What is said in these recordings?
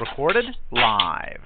Recorded live.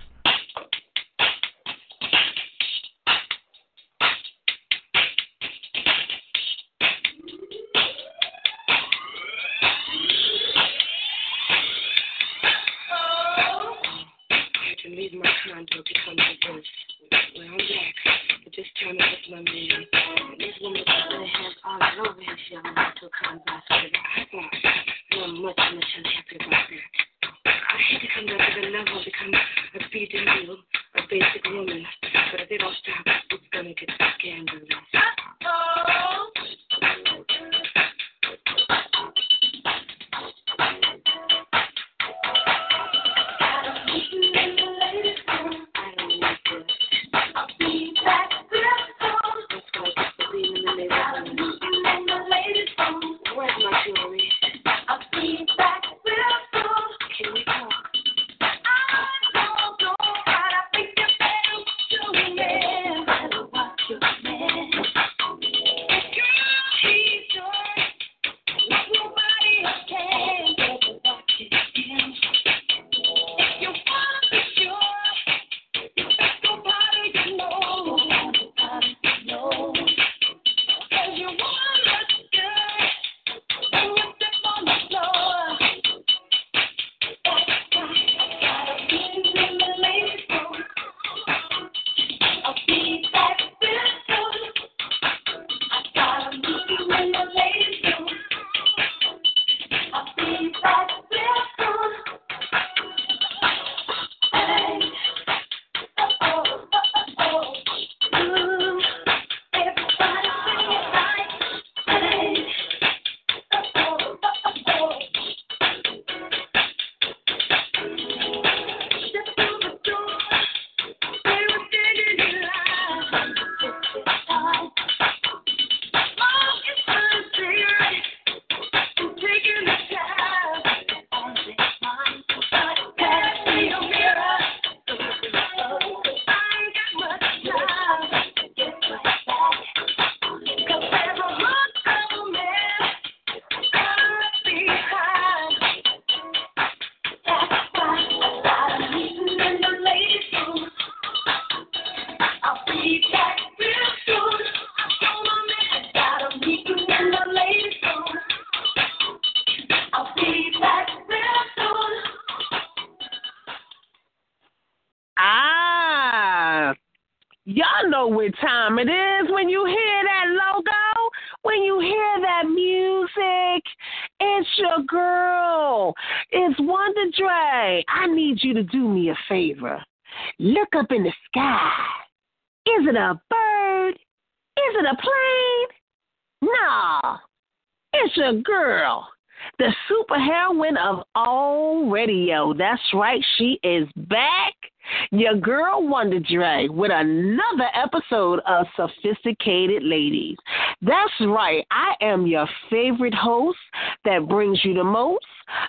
Ladies. That's right, I am your favorite host that brings you the most,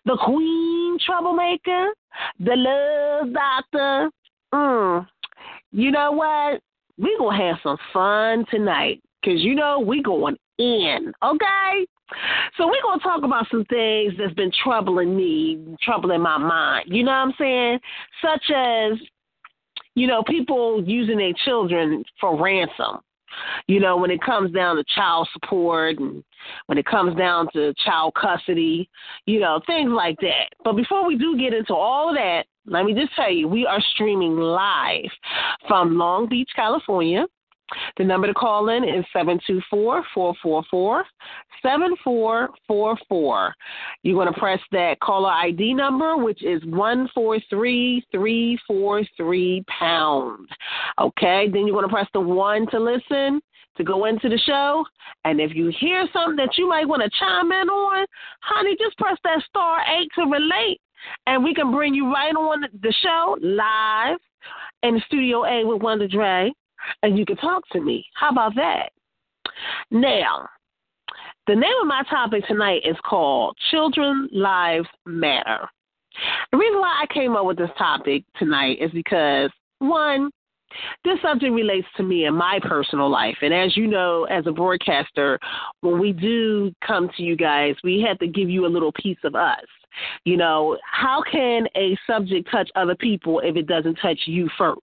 the Queen Troublemaker, the Love Doctor. Mm. You know what? we gonna have some fun tonight because you know we going in okay so we're gonna talk about some things that's been troubling me troubling my mind you know what i'm saying such as you know people using their children for ransom you know when it comes down to child support and when it comes down to child custody you know things like that but before we do get into all of that let me just tell you, we are streaming live from Long Beach, California. The number to call in is 724 444 7444. You're going to press that caller ID number, which is 143343 pound. Okay, then you're going to press the one to listen to go into the show. And if you hear something that you might want to chime in on, honey, just press that star eight to relate and we can bring you right on the show live in Studio A with Wonder Drea, and you can talk to me. How about that? Now, the name of my topic tonight is called Children Lives Matter. The reason why I came up with this topic tonight is because, one, this subject relates to me in my personal life. And as you know, as a broadcaster, when we do come to you guys, we have to give you a little piece of us. You know, how can a subject touch other people if it doesn't touch you first,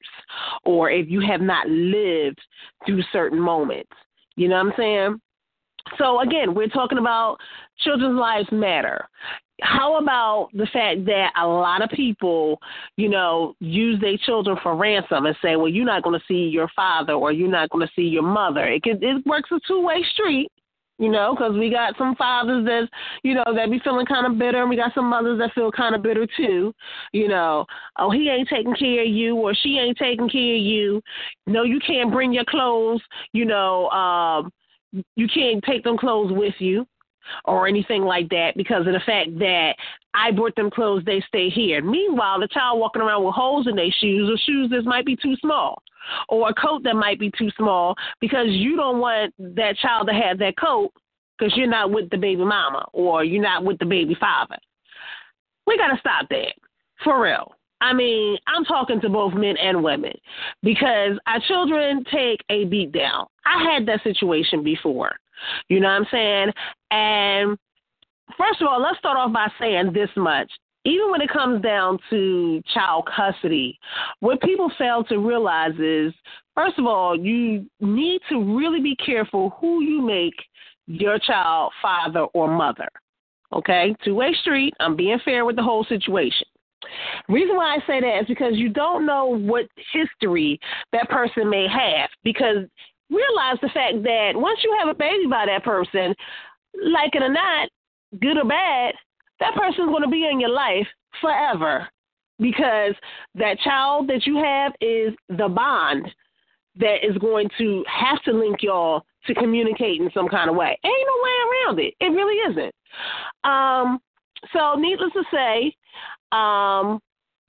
or if you have not lived through certain moments? You know what I'm saying? So again, we're talking about children's lives matter. How about the fact that a lot of people, you know, use their children for ransom and say, "Well, you're not going to see your father or you're not going to see your mother." It can, it works a two way street you know, because we got some fathers that, you know, that be feeling kind of bitter, and we got some mothers that feel kind of bitter too. You know, oh, he ain't taking care of you, or she ain't taking care of you. No, you can't bring your clothes. You know, um, you can't take them clothes with you or anything like that because of the fact that I brought them clothes, they stay here. Meanwhile, the child walking around with holes in their shoes or shoes that might be too small or a coat that might be too small because you don't want that child to have that coat because you're not with the baby mama or you're not with the baby father. We got to stop that for real. I mean, I'm talking to both men and women because our children take a beat down. I had that situation before. You know what I'm saying? And first of all, let's start off by saying this much. Even when it comes down to child custody, what people fail to realize is, first of all, you need to really be careful who you make your child father or mother. Okay? Two way street. I'm being fair with the whole situation. Reason why I say that is because you don't know what history that person may have. Because realize the fact that once you have a baby by that person, like it or not, good or bad, that person's going to be in your life forever because that child that you have is the bond that is going to have to link y'all to communicate in some kind of way. Ain't no way around it. It really isn't. Um, so, needless to say, um,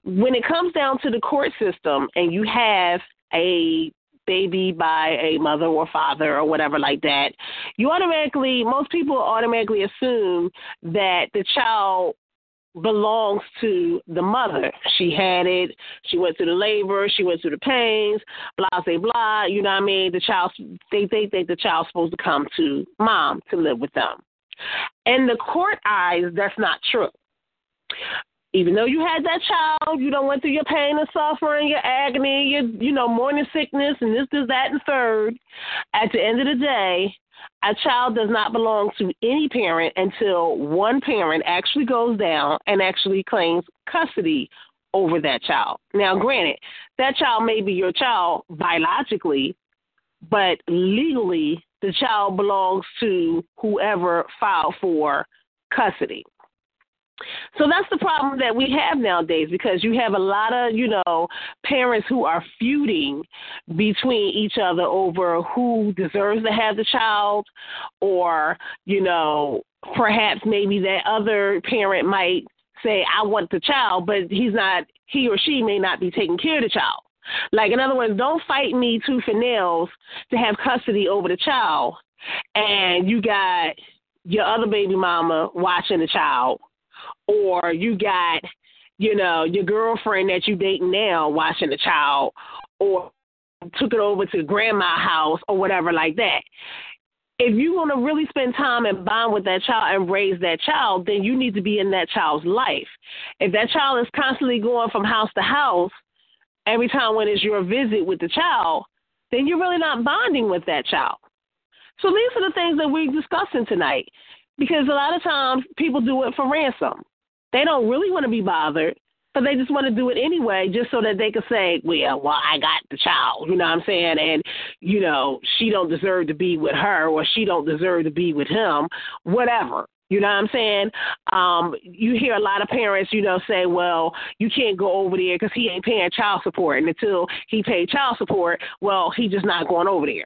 when it comes down to the court system and you have a baby by a mother or father or whatever like that, you automatically, most people automatically assume that the child belongs to the mother. She had it. She went through the labor. She went through the pains. Blah blah blah. You know what I mean? The child. They think the child's supposed to come to mom to live with them. In the court eyes, that's not true even though you had that child, you don't went through your pain and suffering, your agony, your you know morning sickness, and this, this, that, and third. At the end of the day, a child does not belong to any parent until one parent actually goes down and actually claims custody over that child. Now, granted, that child may be your child biologically, but legally, the child belongs to whoever filed for custody. So that's the problem that we have nowadays because you have a lot of, you know, parents who are feuding between each other over who deserves to have the child or, you know, perhaps maybe that other parent might say, I want the child, but he's not, he or she may not be taking care of the child. Like, in other words, don't fight me tooth and nails to have custody over the child, and you got your other baby mama watching the child or you got, you know, your girlfriend that you dating now watching the child, or took it over to grandma's house or whatever like that. If you want to really spend time and bond with that child and raise that child, then you need to be in that child's life. If that child is constantly going from house to house every time when it's your visit with the child, then you're really not bonding with that child. So these are the things that we're discussing tonight because a lot of times people do it for ransom. They don't really want to be bothered, but they just want to do it anyway, just so that they can say, "Well, well, I got the child," you know what I'm saying? And you know, she don't deserve to be with her, or she don't deserve to be with him, whatever. You know what I'm saying? Um, you hear a lot of parents, you know, say, well, you can't go over there because he ain't paying child support. And until he paid child support, well, he just not going over there.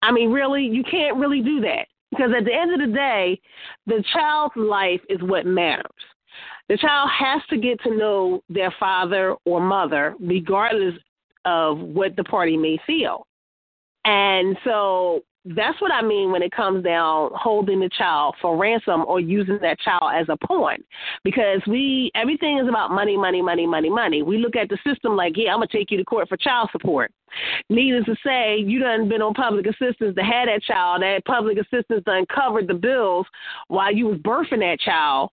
I mean, really, you can't really do that. Because at the end of the day, the child's life is what matters. The child has to get to know their father or mother, regardless of what the party may feel. And so that's what I mean when it comes down holding the child for ransom or using that child as a pawn. Because we everything is about money, money, money, money, money. We look at the system like, yeah, I'm gonna take you to court for child support. Needless to say, you done been on public assistance to have that child. That public assistance done covered the bills while you was birthing that child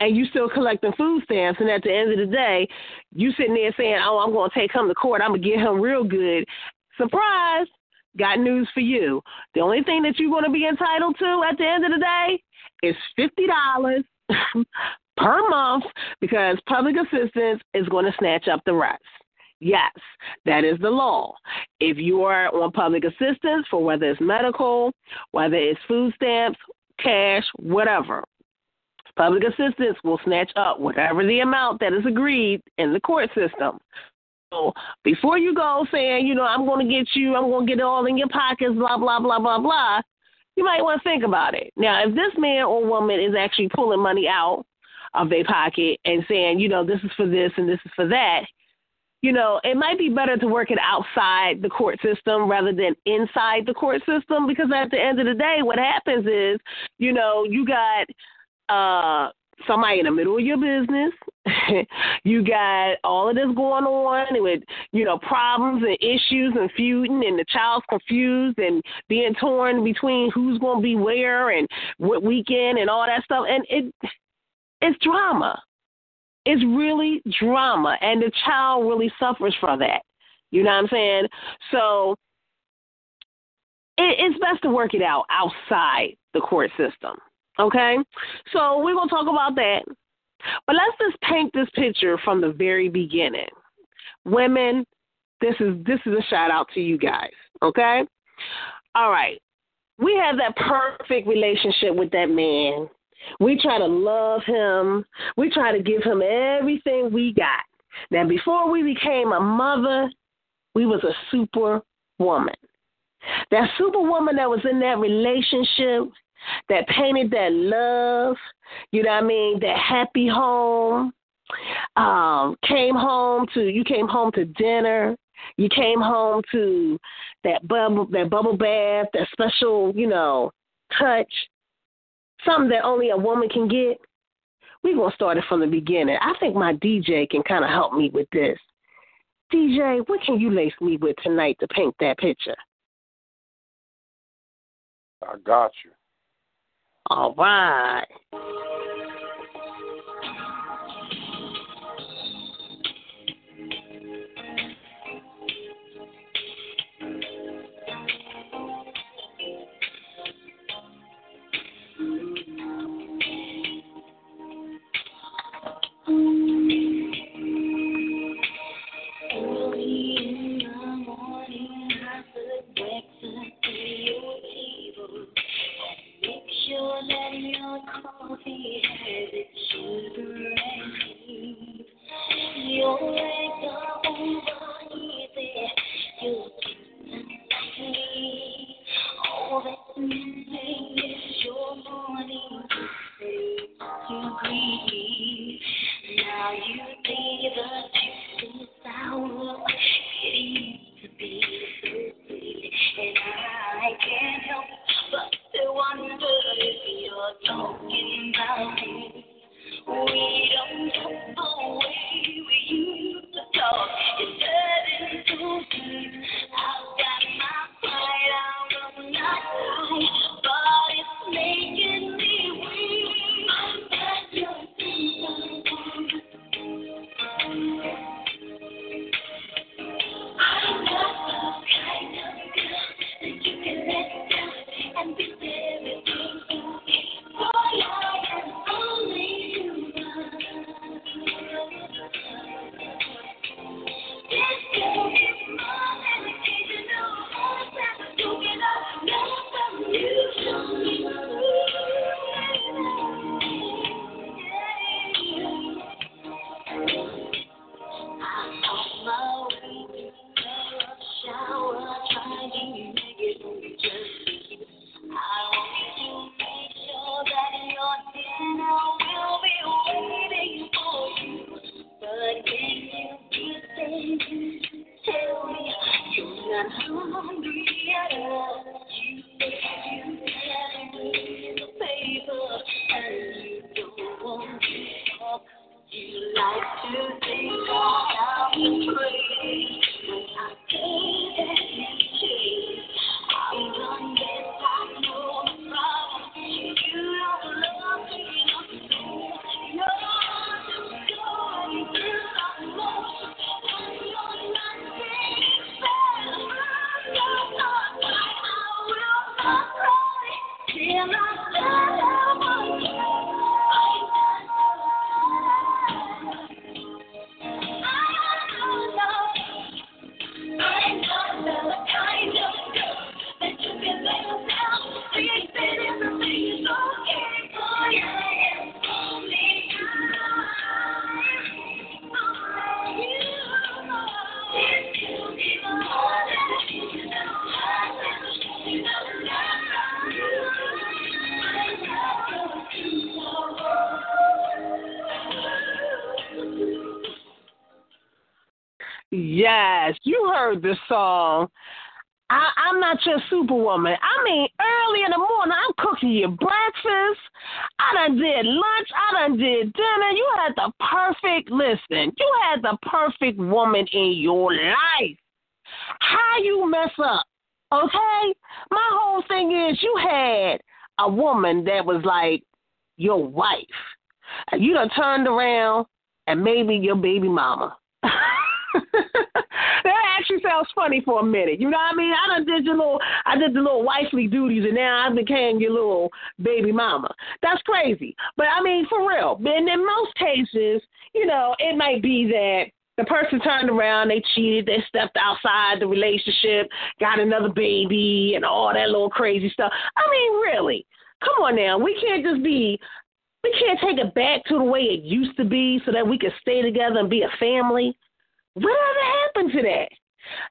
and you still collecting food stamps, and at the end of the day, you sitting there saying, "Oh, I'm going to take him to court. I'm gonna get him real good." Surprise! Got news for you. The only thing that you're going to be entitled to at the end of the day is fifty dollars per month because public assistance is going to snatch up the rest. Yes, that is the law. If you are on public assistance for whether it's medical, whether it's food stamps, cash, whatever, public assistance will snatch up whatever the amount that is agreed in the court system. So before you go saying, you know, I'm going to get you, I'm going to get it all in your pockets, blah, blah, blah, blah, blah, you might want to think about it. Now, if this man or woman is actually pulling money out of their pocket and saying, you know, this is for this and this is for that, you know, it might be better to work it outside the court system rather than inside the court system because at the end of the day, what happens is, you know, you got uh somebody in the middle of your business. you got all of this going on with, you know, problems and issues and feuding and the child's confused and being torn between who's going to be where and what weekend and all that stuff. And it, it's drama. It's really drama. And the child really suffers from that. You know what I'm saying? So it, it's best to work it out outside the court system. Okay? So we're going to talk about that. But let's just paint this picture from the very beginning. Women, this is this is a shout out to you guys, okay? All right. We have that perfect relationship with that man. We try to love him. We try to give him everything we got. Now before we became a mother, we was a super woman. That superwoman that was in that relationship, that painted that love, you know what I mean, that happy home. Um, came home to you came home to dinner. You came home to that bubble that bubble bath, that special, you know, touch. Something that only a woman can get. We're gonna start it from the beginning. I think my DJ can kinda help me with this. DJ, what can you lace me with tonight to paint that picture? I got you. All right. Turned around and maybe your baby mama. that actually sounds funny for a minute. You know what I mean? I done did your little, I did the little wifely duties, and now I became your little baby mama. That's crazy. But I mean, for real. And in most cases, you know, it might be that the person turned around, they cheated, they stepped outside the relationship, got another baby, and all that little crazy stuff. I mean, really, come on now. We can't just be we can't take it back to the way it used to be so that we can stay together and be a family. Whatever happened to that?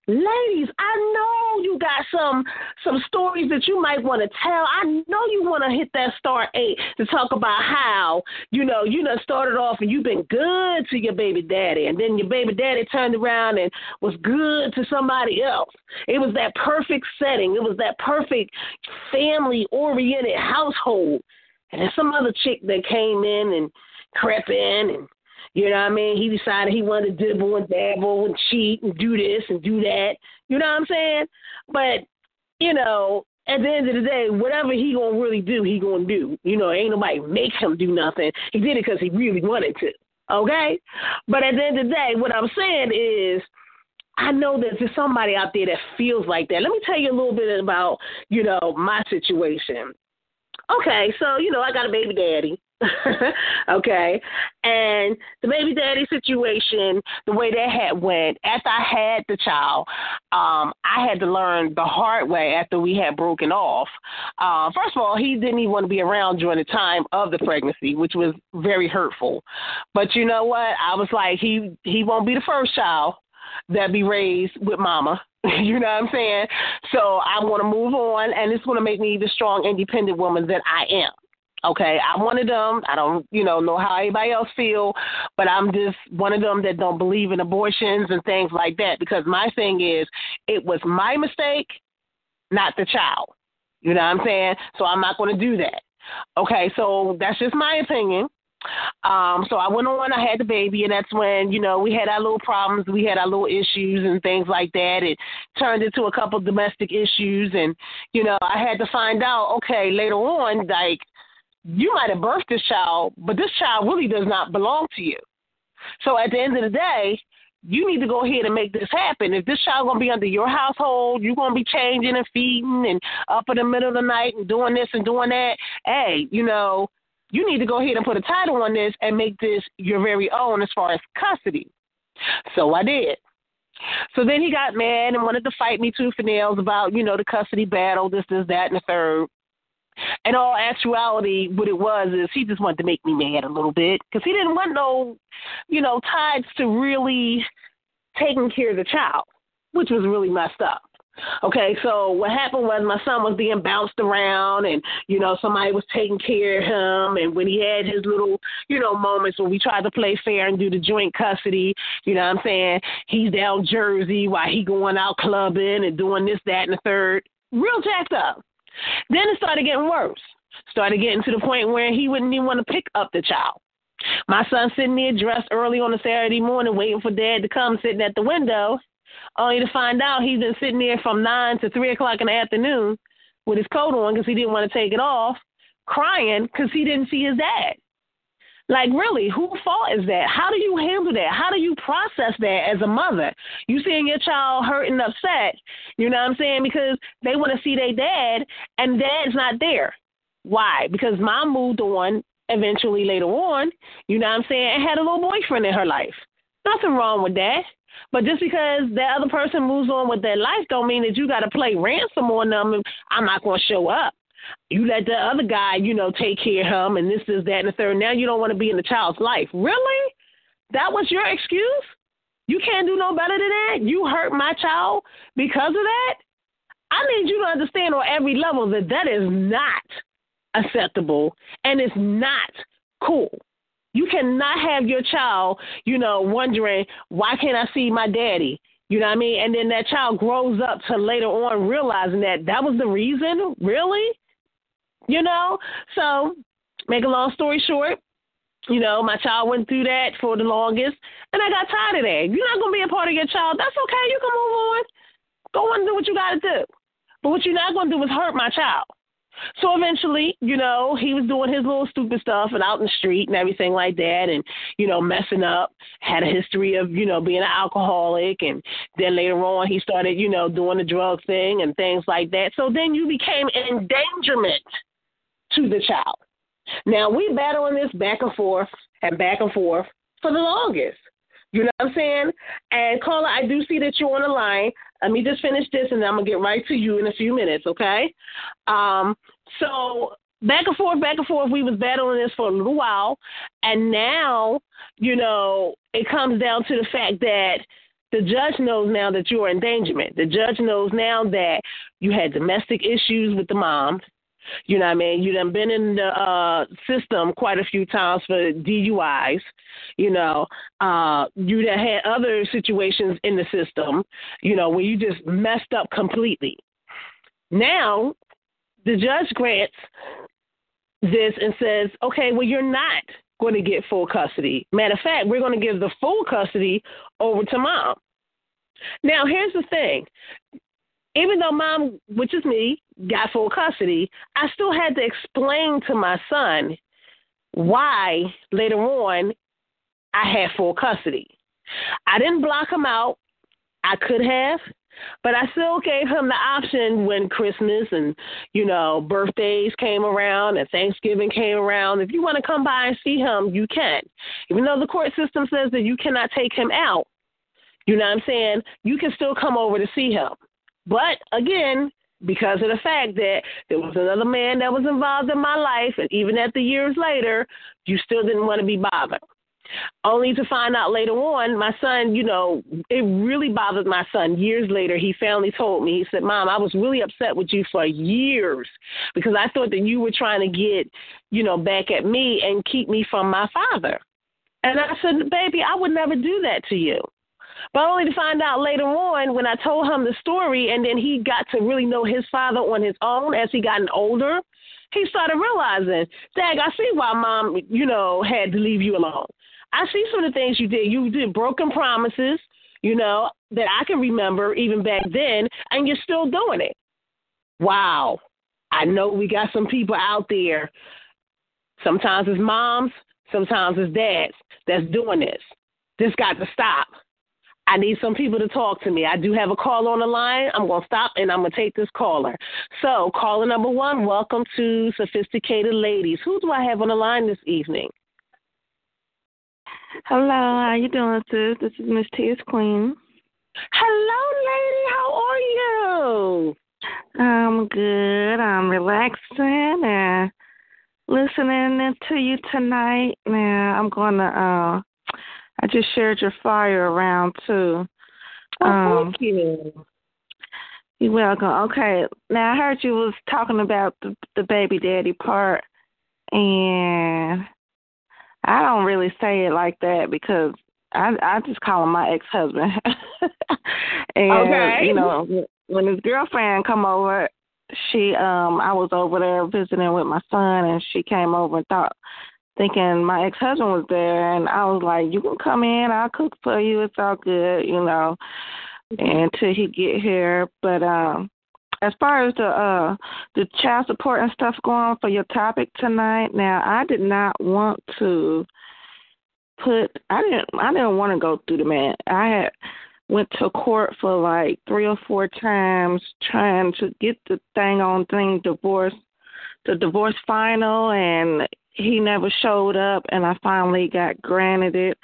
Ladies, I know you got some some stories that you might want to tell. I know you want to hit that star eight to talk about how you know you done started off and you've been good to your baby daddy, and then your baby daddy turned around and was good to somebody else. It was that perfect setting. It was that perfect family oriented household, and some other chick that came in and crept in and you know what I mean? He decided he wanted to dibble and dabble and cheat and do this and do that. You know what I'm saying? But, you know, at the end of the day, whatever he gonna really do, he gonna do. You know, ain't nobody make him do nothing. He did it because he really wanted to. Okay? But at the end of the day, what I'm saying is I know that there's somebody out there that feels like that. Let me tell you a little bit about, you know, my situation. Okay, so, you know, I got a baby daddy. okay. And the baby daddy situation, the way that had went, after I had the child, um, I had to learn the hard way after we had broken off. Uh, first of all, he didn't even want to be around during the time of the pregnancy, which was very hurtful. But you know what? I was like, he he won't be the first child that be raised with mama. you know what I'm saying? So I want to move on, and it's going to make me the strong, independent woman that I am. Okay, I'm one of them. I don't, you know, know how anybody else feel, but I'm just one of them that don't believe in abortions and things like that because my thing is it was my mistake, not the child. You know what I'm saying? So I'm not going to do that. Okay, so that's just my opinion. Um, so I went on, I had the baby, and that's when, you know, we had our little problems, we had our little issues and things like that. It turned into a couple domestic issues, and, you know, I had to find out, okay, later on, like, you might have birthed this child, but this child really does not belong to you. So at the end of the day, you need to go ahead and make this happen. If this child gonna be under your household, you're gonna be changing and feeding and up in the middle of the night and doing this and doing that. Hey, you know, you need to go ahead and put a title on this and make this your very own as far as custody. So I did. So then he got mad and wanted to fight me tooth and nails about, you know, the custody battle, this, this, that, and the third. In all actuality, what it was is he just wanted to make me mad a little bit because he didn't want no, you know, ties to really taking care of the child, which was really messed up. Okay, so what happened was my son was being bounced around, and you know somebody was taking care of him. And when he had his little, you know, moments when we tried to play fair and do the joint custody, you know what I'm saying? He's down Jersey while he going out clubbing and doing this, that, and the third. Real jacked up. Then it started getting worse. Started getting to the point where he wouldn't even want to pick up the child. My son sitting there dressed early on a Saturday morning, waiting for dad to come, sitting at the window, only to find out he's been sitting there from nine to three o'clock in the afternoon with his coat on because he didn't want to take it off, crying because he didn't see his dad. Like, really, whose fault is that? How do you handle that? How do you process that as a mother? You seeing your child hurt and upset, you know what I'm saying? Because they want to see their dad, and dad's not there. Why? Because mom moved on eventually later on, you know what I'm saying, and had a little boyfriend in her life. Nothing wrong with that. But just because that other person moves on with their life don't mean that you got to play ransom on them. I'm not going to show up. You let the other guy, you know, take care of him and this is that and the third. Now you don't want to be in the child's life. Really? That was your excuse? You can't do no better than that? You hurt my child because of that? I need you to understand on every level that that is not acceptable and it's not cool. You cannot have your child, you know, wondering why can't I see my daddy? You know what I mean? And then that child grows up to later on realizing that that was the reason, really. You know, so make a long story short, you know, my child went through that for the longest, and I got tired of that. You're not gonna be a part of your child. That's okay. You can move on. Go on and do what you got to do. But what you're not gonna do is hurt my child. So eventually, you know, he was doing his little stupid stuff and out in the street and everything like that and, you know, messing up, had a history of, you know, being an alcoholic and then later on he started, you know, doing the drug thing and things like that. So then you became an endangerment to the child. Now we battling this back and forth and back and forth for the longest. You know what I'm saying? And Carla, I do see that you're on the line. Let me just finish this and then I'm gonna get right to you in a few minutes, okay? Um, so back and forth, back and forth, we was battling this for a little while, and now, you know, it comes down to the fact that the judge knows now that you're in endangerment. The judge knows now that you had domestic issues with the mom. You know what I mean? You done been in the uh system quite a few times for DUIs. You know, uh you done had other situations in the system, you know, where you just messed up completely. Now, the judge grants this and says, okay, well, you're not going to get full custody. Matter of fact, we're going to give the full custody over to mom. Now, here's the thing even though mom, which is me, got full custody, I still had to explain to my son why later on I had full custody. I didn't block him out. I could have, but I still gave him the option when Christmas and, you know, birthdays came around and Thanksgiving came around. If you want to come by and see him, you can. Even though the court system says that you cannot take him out, you know what I'm saying? You can still come over to see him. But again, because of the fact that there was another man that was involved in my life, and even at the years later, you still didn't want to be bothered. Only to find out later on, my son, you know, it really bothered my son. Years later, he finally told me, he said, Mom, I was really upset with you for years because I thought that you were trying to get, you know, back at me and keep me from my father. And I said, Baby, I would never do that to you. But only to find out later on when I told him the story, and then he got to really know his father on his own as he gotten older. He started realizing, Dag, I see why mom, you know, had to leave you alone. I see some of the things you did. You did broken promises, you know, that I can remember even back then, and you're still doing it. Wow. I know we got some people out there. Sometimes it's moms, sometimes it's dads that's doing this. This got to stop. I need some people to talk to me. I do have a call on the line. I'm going to stop and I'm going to take this caller. So, caller number one, welcome to Sophisticated Ladies. Who do I have on the line this evening? Hello, how you doing, sis? This is Miss Tia's Queen. Hello, lady. How are you? I'm good. I'm relaxing and listening to you tonight. Now, I'm going to uh I just shared your flyer around too. Oh, um, thank you. You're welcome. Okay, now I heard you was talking about the, the baby daddy part, and I don't really say it like that because I I just call him my ex husband. and okay. you know, when his girlfriend come over, she um I was over there visiting with my son, and she came over and thought thinking my ex husband was there, and I was like, "You can come in. I'll cook for you. It's all good, you know." Until he get here, but um, as far as the uh the child support and stuff going on for your topic tonight, now I did not want to put. I didn't. I didn't want to go through the man. I had went to court for like three or four times trying to get the thing on thing divorce the divorce final and he never showed up and I finally got granted it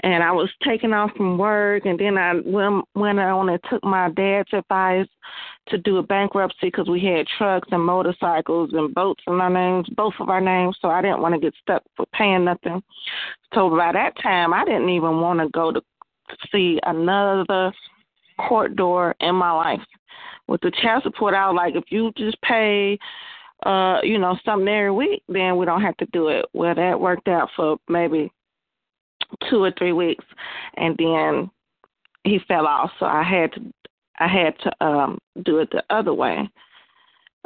and I was taken off from work and then I went, went on and took my dad's advice to do a bankruptcy because we had trucks and motorcycles and boats in our names, both of our names, so I didn't want to get stuck for paying nothing. So by that time, I didn't even want to go to see another court door in my life. With the child support, I was like, if you just pay uh, you know, something every week, then we don't have to do it. Well, that worked out for maybe two or three weeks, and then he fell off. So I had to, I had to um do it the other way.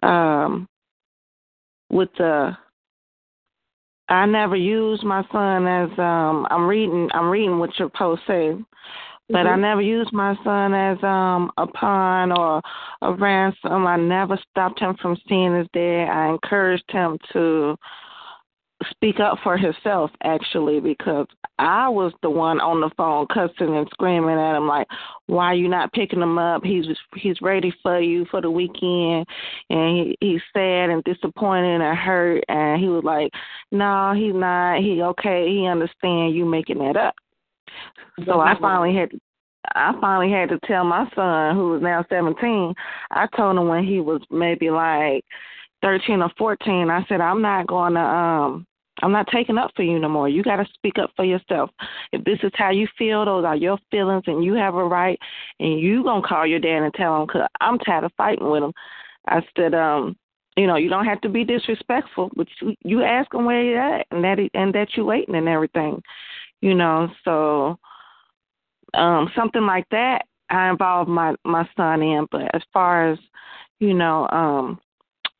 Um, with the I never used my son as um I'm reading I'm reading what your post says. But mm-hmm. I never used my son as um a pawn or a ransom. I never stopped him from seeing his dad. I encouraged him to speak up for himself actually because I was the one on the phone cussing and screaming at him like, "Why are you not picking him up? He's he's ready for you for the weekend." And he he's sad and disappointed and hurt and he was like, "No, he's not. He okay. He understand you making that up." So I finally had I finally had to tell my son, who is now 17. I told him when he was maybe like 13 or 14. I said, I'm not going to um I'm not taking up for you no more. You got to speak up for yourself. If this is how you feel, those are your feelings, and you have a right, and you gonna call your dad and tell him, cause I'm tired of fighting with him. I said, um, you know, you don't have to be disrespectful, but you, you ask him where you're at, and that he, and that you waiting and everything, you know. So, um, something like that, I involve my my son in. But as far as you know, um,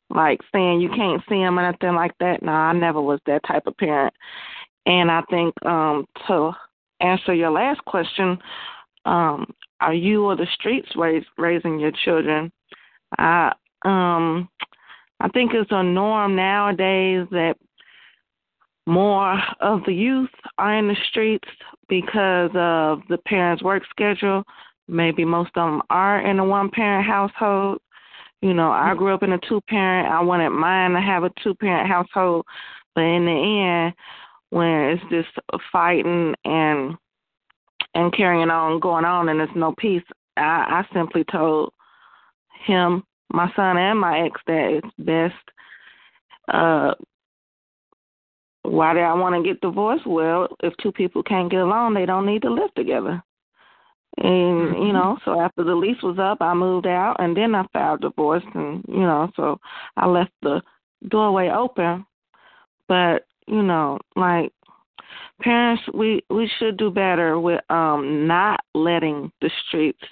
like saying you can't see him or anything like that. No, I never was that type of parent. And I think um to answer your last question, um, are you or the streets raise, raising your children? I um I think it's a norm nowadays that more of the youth are in the streets because of the parents' work schedule. Maybe most of them are in a one parent household. You know, I grew up in a two parent. I wanted mine to have a two parent household, but in the end, when it's just fighting and and carrying on, going on, and there's no peace, I, I simply told him, my son, and my ex that it's best. Uh, why do I want to get divorced? Well, if two people can't get along, they don't need to live together. And you know, so after the lease was up, I moved out, and then I filed divorce, and you know, so I left the doorway open. But you know, like parents, we we should do better with um not letting the streets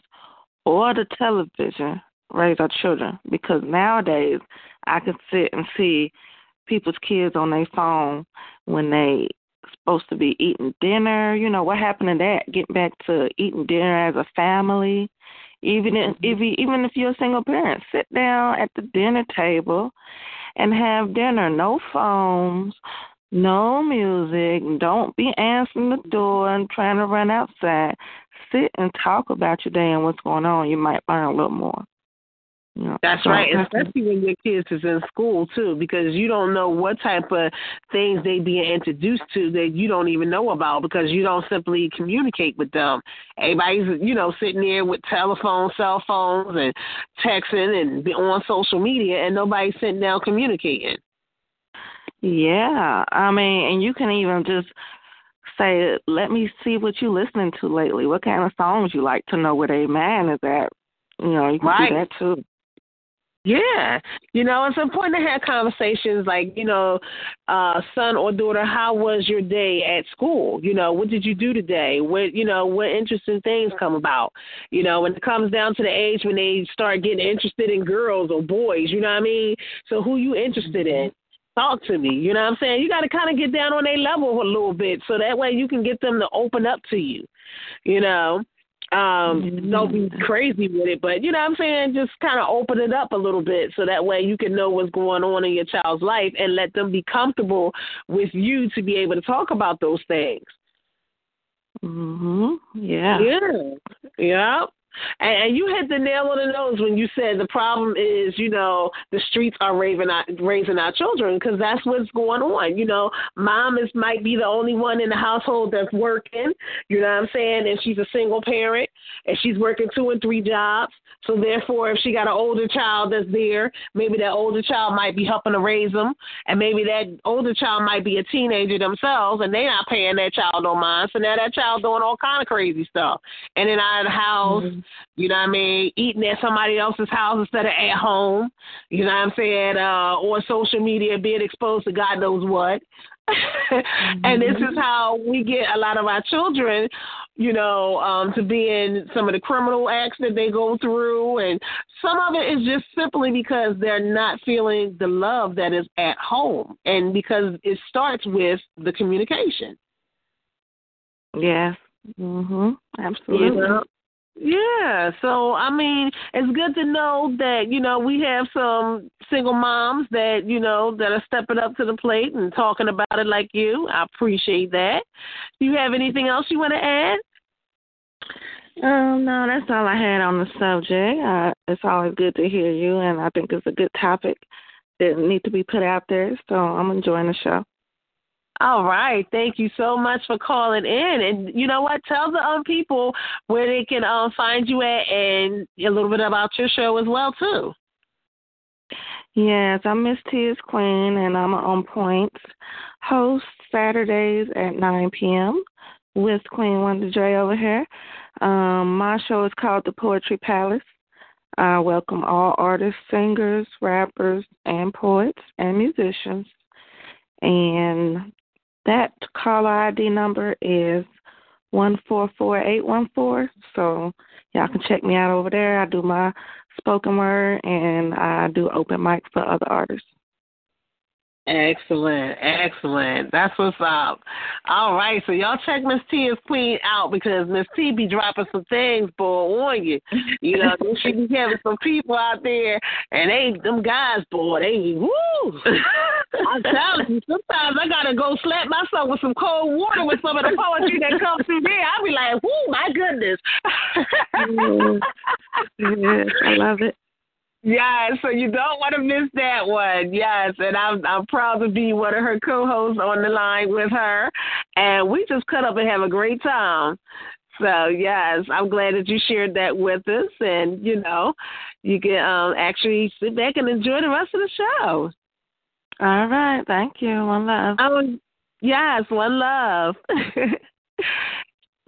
or the television raise our children because nowadays I can sit and see people's kids on their phone when they supposed to be eating dinner. You know what happened to that? Getting back to eating dinner as a family. Even if, mm-hmm. if you, even if you're a single parent, sit down at the dinner table and have dinner. No phones, no music. Don't be answering the door and trying to run outside. Sit and talk about your day and what's going on. You might learn a little more. That's uh, right, especially when your kids is in school too, because you don't know what type of things they being introduced to that you don't even know about because you don't simply communicate with them. Everybody's you know sitting there with telephones, cell phones, and texting and on social media, and nobody's sitting down communicating. Yeah, I mean, and you can even just say, "Let me see what you listening to lately. What kind of songs you like to know where they man is at." You know, you can right. do that too. Yeah, you know, it's important to have conversations like, you know, uh, son or daughter, how was your day at school? You know, what did you do today? What, you know, what interesting things come about? You know, when it comes down to the age when they start getting interested in girls or boys, you know what I mean? So who you interested in? Talk to me. You know what I'm saying? You got to kind of get down on their level a little bit so that way you can get them to open up to you. You know, um mm-hmm. don't be crazy with it but you know what i'm saying? Just kind of open it up a little bit so that way you can know what's going on in your child's life and let them be comfortable with you to be able to talk about those things. Mhm yeah. Yeah. Yeah and, and you hit the nail on the nose when you said the problem is, you know, the streets are raising our, raising our children because that's what's going on. You know, mom is might be the only one in the household that's working. You know what I'm saying? And she's a single parent and she's working two and three jobs. So therefore, if she got an older child that's there, maybe that older child might be helping to raise them, and maybe that older child might be a teenager themselves, and they're not paying that child no mind. So now that child doing all kind of crazy stuff, and then out of the house, mm-hmm. you know what I mean, eating at somebody else's house instead of at home, you know what I'm saying, uh, or social media being exposed to God knows what. mm-hmm. and this is how we get a lot of our children you know, um, to be in some of the criminal acts that they go through. And some of it is just simply because they're not feeling the love that is at home. And because it starts with the communication. Yes. Mhm. Absolutely. You know? Yeah, so I mean, it's good to know that you know we have some single moms that you know that are stepping up to the plate and talking about it like you. I appreciate that. Do you have anything else you want to add? Um, no, that's all I had on the subject. Uh, it's always good to hear you, and I think it's a good topic that needs to be put out there. So I'm enjoying the show. All right. Thank you so much for calling in. And you know what? Tell the um people where they can um find you at and a little bit about your show as well too. Yes, I'm Miss T is Queen and I'm on points host Saturdays at nine PM with Queen Wonder J over here. Um, my show is called The Poetry Palace. I welcome all artists, singers, rappers, and poets and musicians. And that caller ID number is one four four eight one four. So y'all can check me out over there. I do my spoken word and I do open mic for other artists. Excellent, excellent. That's what's up. All right, so y'all check Miss T is Queen out because Miss T be dropping some things, boy, on you. You know, she be having some people out there, and they them guys, boy, they woo. I'm telling you, sometimes I gotta go slap myself with some cold water with some of the poetry that comes through there. I be like, whoo, my goodness. yes, I love it. Yes, so you don't want to miss that one. Yes, and I'm I'm proud to be one of her co-hosts on the line with her, and we just cut up and have a great time. So yes, I'm glad that you shared that with us, and you know, you can um, actually sit back and enjoy the rest of the show. All right, thank you. One love. Um, yes, one love.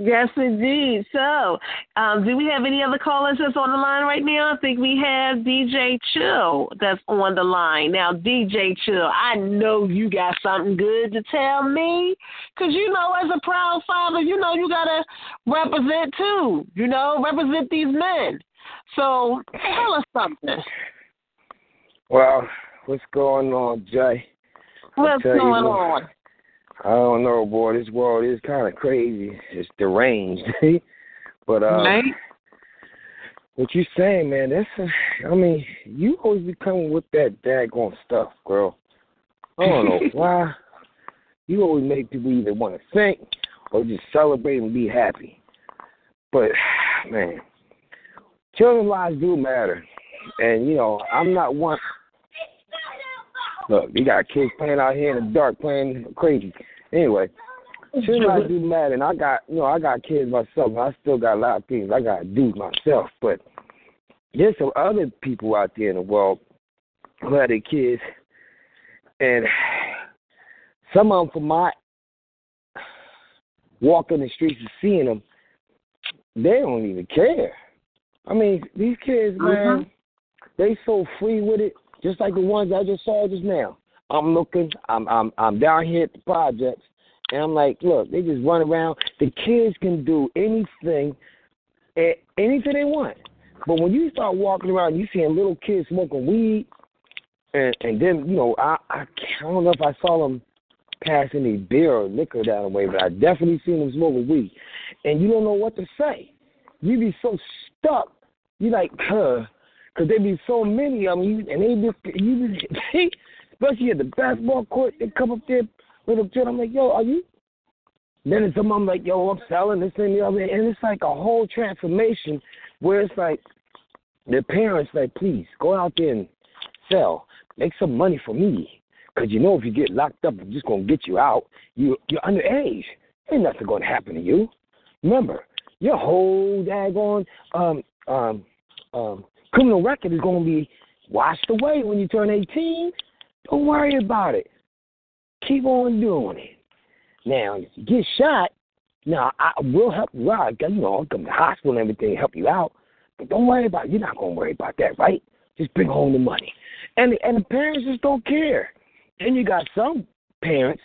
Yes, indeed. So, um, do we have any other callers that's on the line right now? I think we have DJ Chill that's on the line. Now, DJ Chill, I know you got something good to tell me. Because, you know, as a proud father, you know, you got to represent too, you know, represent these men. So, tell us something. Well, what's going on, Jay? What's going on? I don't know, boy. This world is kind of crazy. It's deranged. but uh, right? what you saying, man? That's a, I mean, you always be coming with that daggone stuff, girl. I don't know why. You always make people either want to think or just celebrate and be happy. But man, children's lives do matter, and you know I'm not one. Look, you got kids playing out here in the dark, playing crazy. Anyway, shouldn't I do mad? And I got, you know, I got kids myself. I still got a lot of things I got to do myself. But there's some other people out there in the world who have their kids, and some of them, for my walking the streets and seeing them, they don't even care. I mean, these kids, man, mm-hmm. they so free with it just like the ones I just saw just now. I'm looking, I'm I'm I'm down here at the projects, and I'm like, look, they just run around. The kids can do anything, anything they want. But when you start walking around, you seeing little kids smoking weed, and and then you know, I I, I don't know if I saw them pass any beer or liquor down the way, but I definitely seen them smoking weed, and you don't know what to say. You be so stuck. You like, huh? Cause there be so many of them, and they just you just, they, especially at the basketball court, they come up there with a kid. I'm like, yo, are you? Then it's some I'm like, yo, I'm selling this and the other, and it's like a whole transformation where it's like the parents like, please go out there and sell, make some money for me, cause you know if you get locked up, I'm just gonna get you out. You you're underage. Ain't nothing gonna happen to you. Remember, your whole daggone um um um, criminal record is going to be washed away when you turn 18. Don't worry about it. Keep on doing it. Now, if you get shot, now I will help you out. You know, I'll come to the hospital and everything, help you out. But don't worry about it. You're not going to worry about that, right? Just bring home the money. And and the parents just don't care. Then you got some parents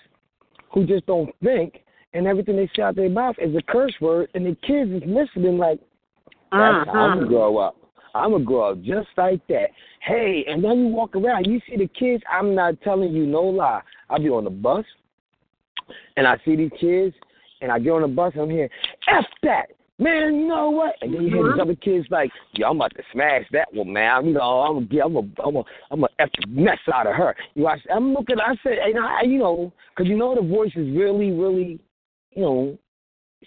who just don't think, and everything they say out their mouth is a curse word, and the kids is listening like, that's how I'm Uh-huh. grow up. I'm gonna grow up just like that. Hey, and then you walk around, you see the kids. I'm not telling you no lie. I'll be on the bus, and I see these kids, and I get on the bus, and I'm here, F that. Man, you know what? And then you hear these mm-hmm. other kids like, "Yo, I'm about to smash that one, man. You know, I'm gonna get, I'm gonna, I'm gonna, I'm gonna f the mess out of her." You know, I, I'm looking. I said, and I, you know, because you know the voice is really, really, you know,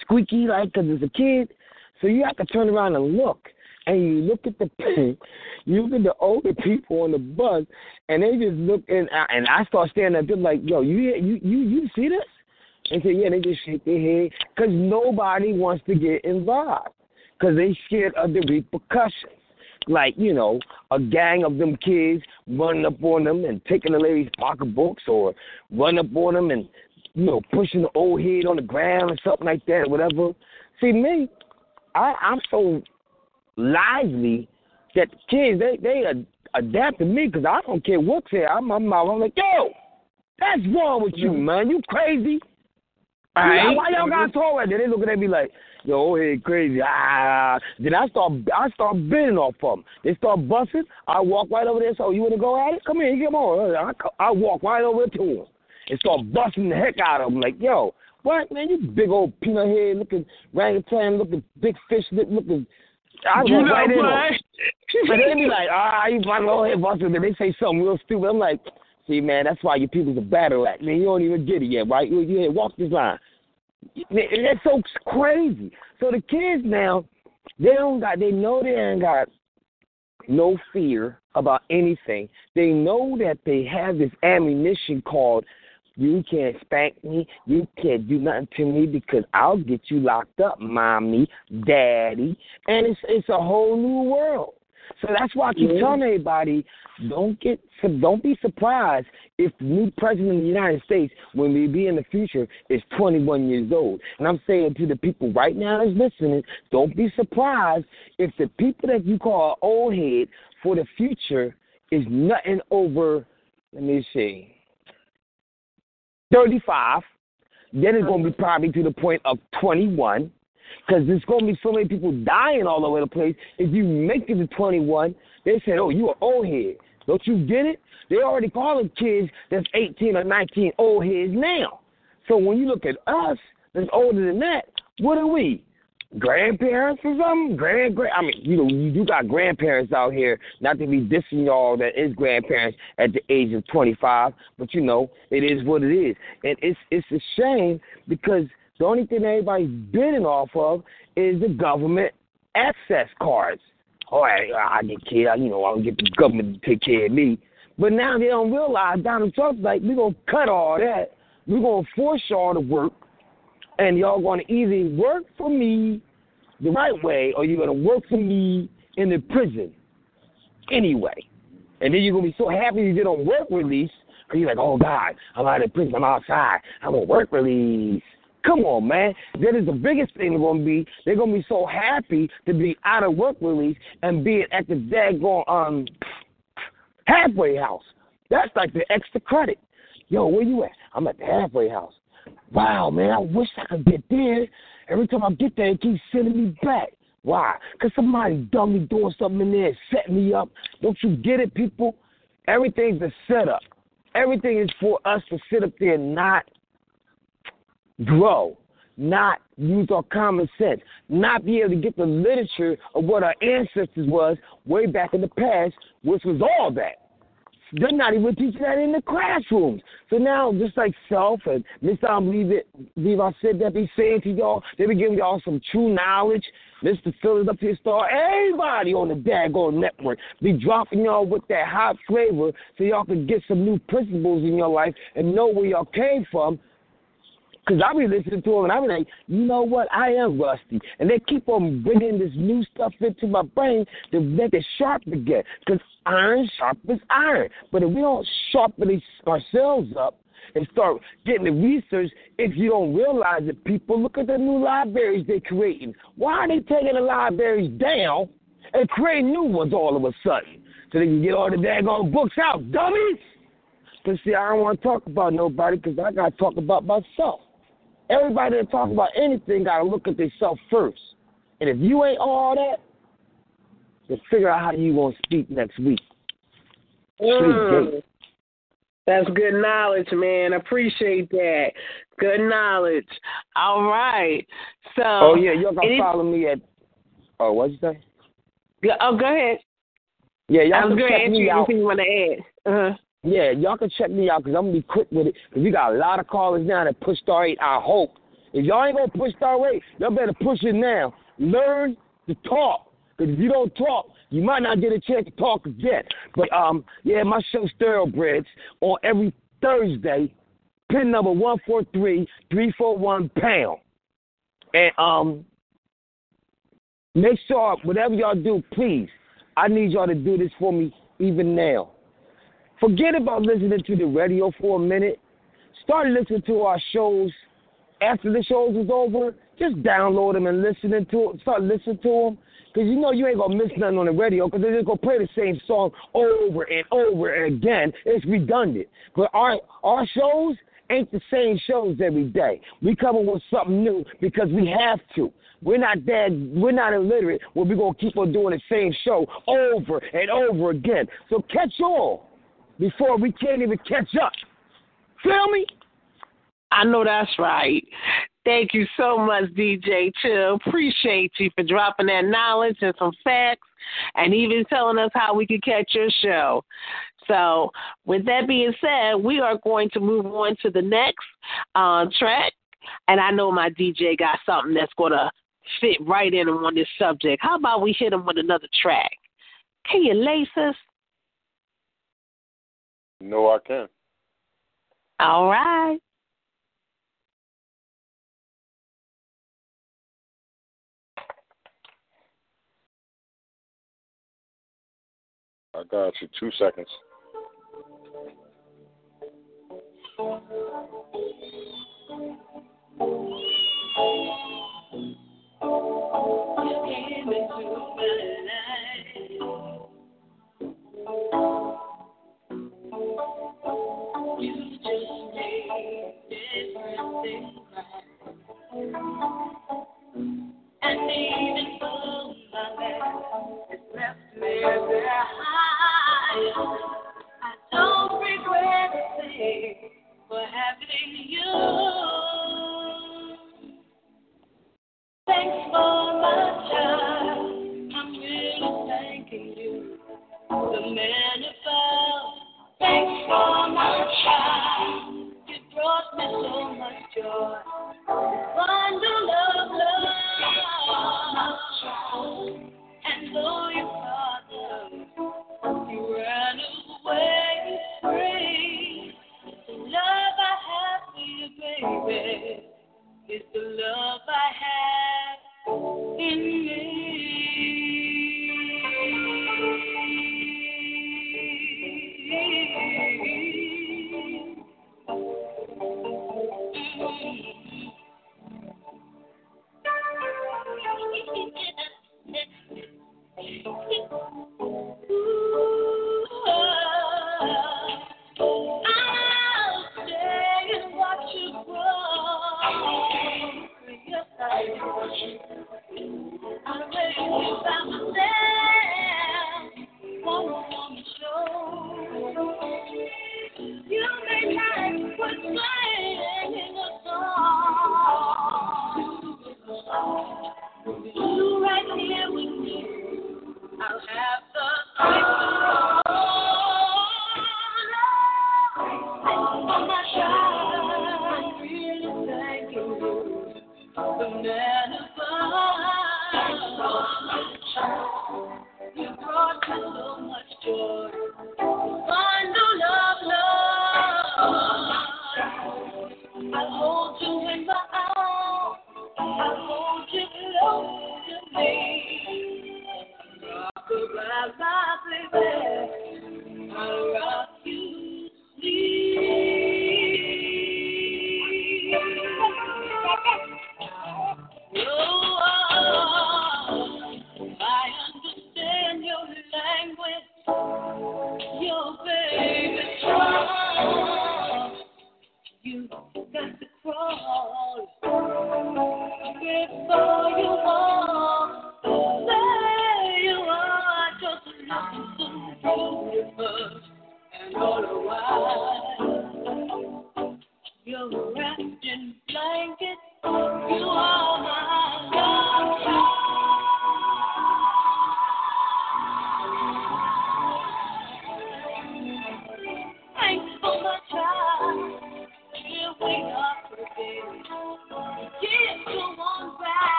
squeaky, like because it's a kid. So you have to turn around and look, and you look at the you look at the older people on the bus, and they just look and I- and I start standing up there like, yo, you you you you see this? And say, yeah, they just shake their head because nobody wants to get involved because they scared of the repercussions. Like, you know, a gang of them kids running up on them and taking the lady's pocketbooks or running up on them and, you know, pushing the old head on the ground or something like that, whatever. See, me, I, I'm so lively that the kids, they, they ad- adapt to me because I don't care what's here. I'm, I'm, I'm like, yo, that's wrong with you, man. You crazy? Right. Why y'all got tall right there? They looking at me like, yo, oh, old head crazy. Ah, ah, ah. Then I start, I start bidding off of them. They start busting. I walk right over there. So you want to go at it? Come here, come on. Uh, I, I walk right over to them and start busting the heck out of them. Like, yo, what man? You big old peanut head looking, orangutan looking, big fish looking. I You know right what? But they be like, ah, you my little head buster. Then they say something real stupid. I'm like, see, man, that's why your people's a battle act. Man, you don't even get it yet, right? You, you ain't walk this line. Man, That's so crazy. So the kids now, they don't got, they know they ain't got no fear about anything. They know that they have this ammunition called you can't spank me, you can't do nothing to me because I'll get you locked up, mommy, daddy. And it's it's a whole new world. So that's why I keep telling everybody, don't get don't be surprised if the new president of the United States, when we be in the future, is 21 years old. And I'm saying to the people right now that's listening, don't be surprised if the people that you call old head for the future is nothing over. Let me see. 35. Then it's going to be uh-huh. probably to the point of 21 because there's going to be so many people dying all over the place. If you make it to 21, they say, oh, you are old head. Don't you get it? They already calling kids that's 18 or 19 old heads now. So when you look at us that's older than that, what are we? Grandparents or something? Grand, grand. I mean, you know, you got grandparents out here. Not to be dissing y'all that is grandparents at the age of 25, but you know, it is what it is, and it's it's a shame because the only thing everybody's bidding off of is the government access cards. Oh, all right, I get care, you know, I'll get the government to take care of me. But now they don't realize Donald Trump's like, we're gonna cut all that. We're gonna force y'all to work and y'all gonna either work for me the right way or you're gonna work for me in the prison anyway. And then you're gonna be so happy you get on work release because you're like, oh God, I'm out of prison, I'm outside, I'm on work release. Come on, man. That is the biggest thing they're gonna be. They're gonna be so happy to be out of work release and be at the daggone um halfway house. That's like the extra credit. Yo, where you at? I'm at the halfway house. Wow, man, I wish I could get there. Every time I get there, it keeps sending me back. Why? Because somebody dummy doing something in there and setting me up. Don't you get it, people? Everything's a setup. Everything is for us to sit up there and not grow, not use our common sense, not be able to get the literature of what our ancestors was way back in the past, which was all that. They're not even teaching that in the classrooms. So now, just like Self and Mr. I believe it, believe I said that, be saying to y'all, they be giving y'all some true knowledge. Mr. Phillips up here, star, everybody on the daggone network be dropping y'all with that hot flavor so y'all can get some new principles in your life and know where y'all came from. Because I be listening to them and I be like, you know what? I am rusty. And they keep on bringing this new stuff into my brain to make it sharp again. Because iron sharpens iron. But if we don't sharpen ourselves up and start getting the research, if you don't realize it, people, look at the new libraries they're creating. Why are they taking the libraries down and creating new ones all of a sudden? So they can get all the daggone books out, dummies! But see, I don't want to talk about nobody because I got to talk about myself. Everybody that talk about anything got to look at themselves first. And if you ain't all that, then figure out how you going to speak next week. Mm. That's good knowledge, man. Appreciate that. Good knowledge. All right. So. Oh yeah, y'all can follow me at. Oh, what'd you say? Oh, go ahead. Yeah, y'all I was can check me out. Anything you want to add? Uh-huh. Yeah, y'all can check me out because I'm gonna be quick with it. Cause we got a lot of callers now that push star eight. I hope if y'all ain't gonna push star eight, y'all better push it now. Learn to talk. Because if you don't talk, you might not get a chance to talk again. But um, yeah, my show Thoroughbreds on every Thursday, pin number one four three three four one pound. And um, make sure whatever y'all do, please, I need y'all to do this for me even now. Forget about listening to the radio for a minute. Start listening to our shows after the shows is over. Just download them and listen to. Start listening to them. Because you know you ain't going to miss nothing on the radio because they're just going to play the same song over and over and again. It's redundant. But our, our shows ain't the same shows every day. We come up with something new because we have to. We're not dead. We're not illiterate where we're going to keep on doing the same show over and over again. So catch on before we can't even catch up. Feel me? I know that's right. Thank you so much, DJ Chill. Appreciate you for dropping that knowledge and some facts and even telling us how we could catch your show. So, with that being said, we are going to move on to the next uh, track. And I know my DJ got something that's going to fit right in on this subject. How about we hit him with another track? Can you lace us? No, I can. All right. I got you. Two seconds.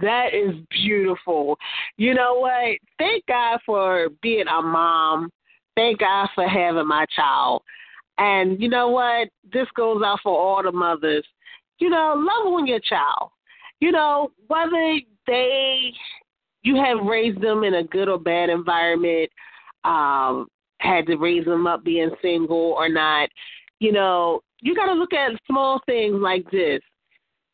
That is beautiful. You know what? Thank God for being a mom. Thank God for having my child. And you know what? This goes out for all the mothers. You know, love on your child. You know, whether they you have raised them in a good or bad environment, um, had to raise them up being single or not, you know, you got to look at small things like this.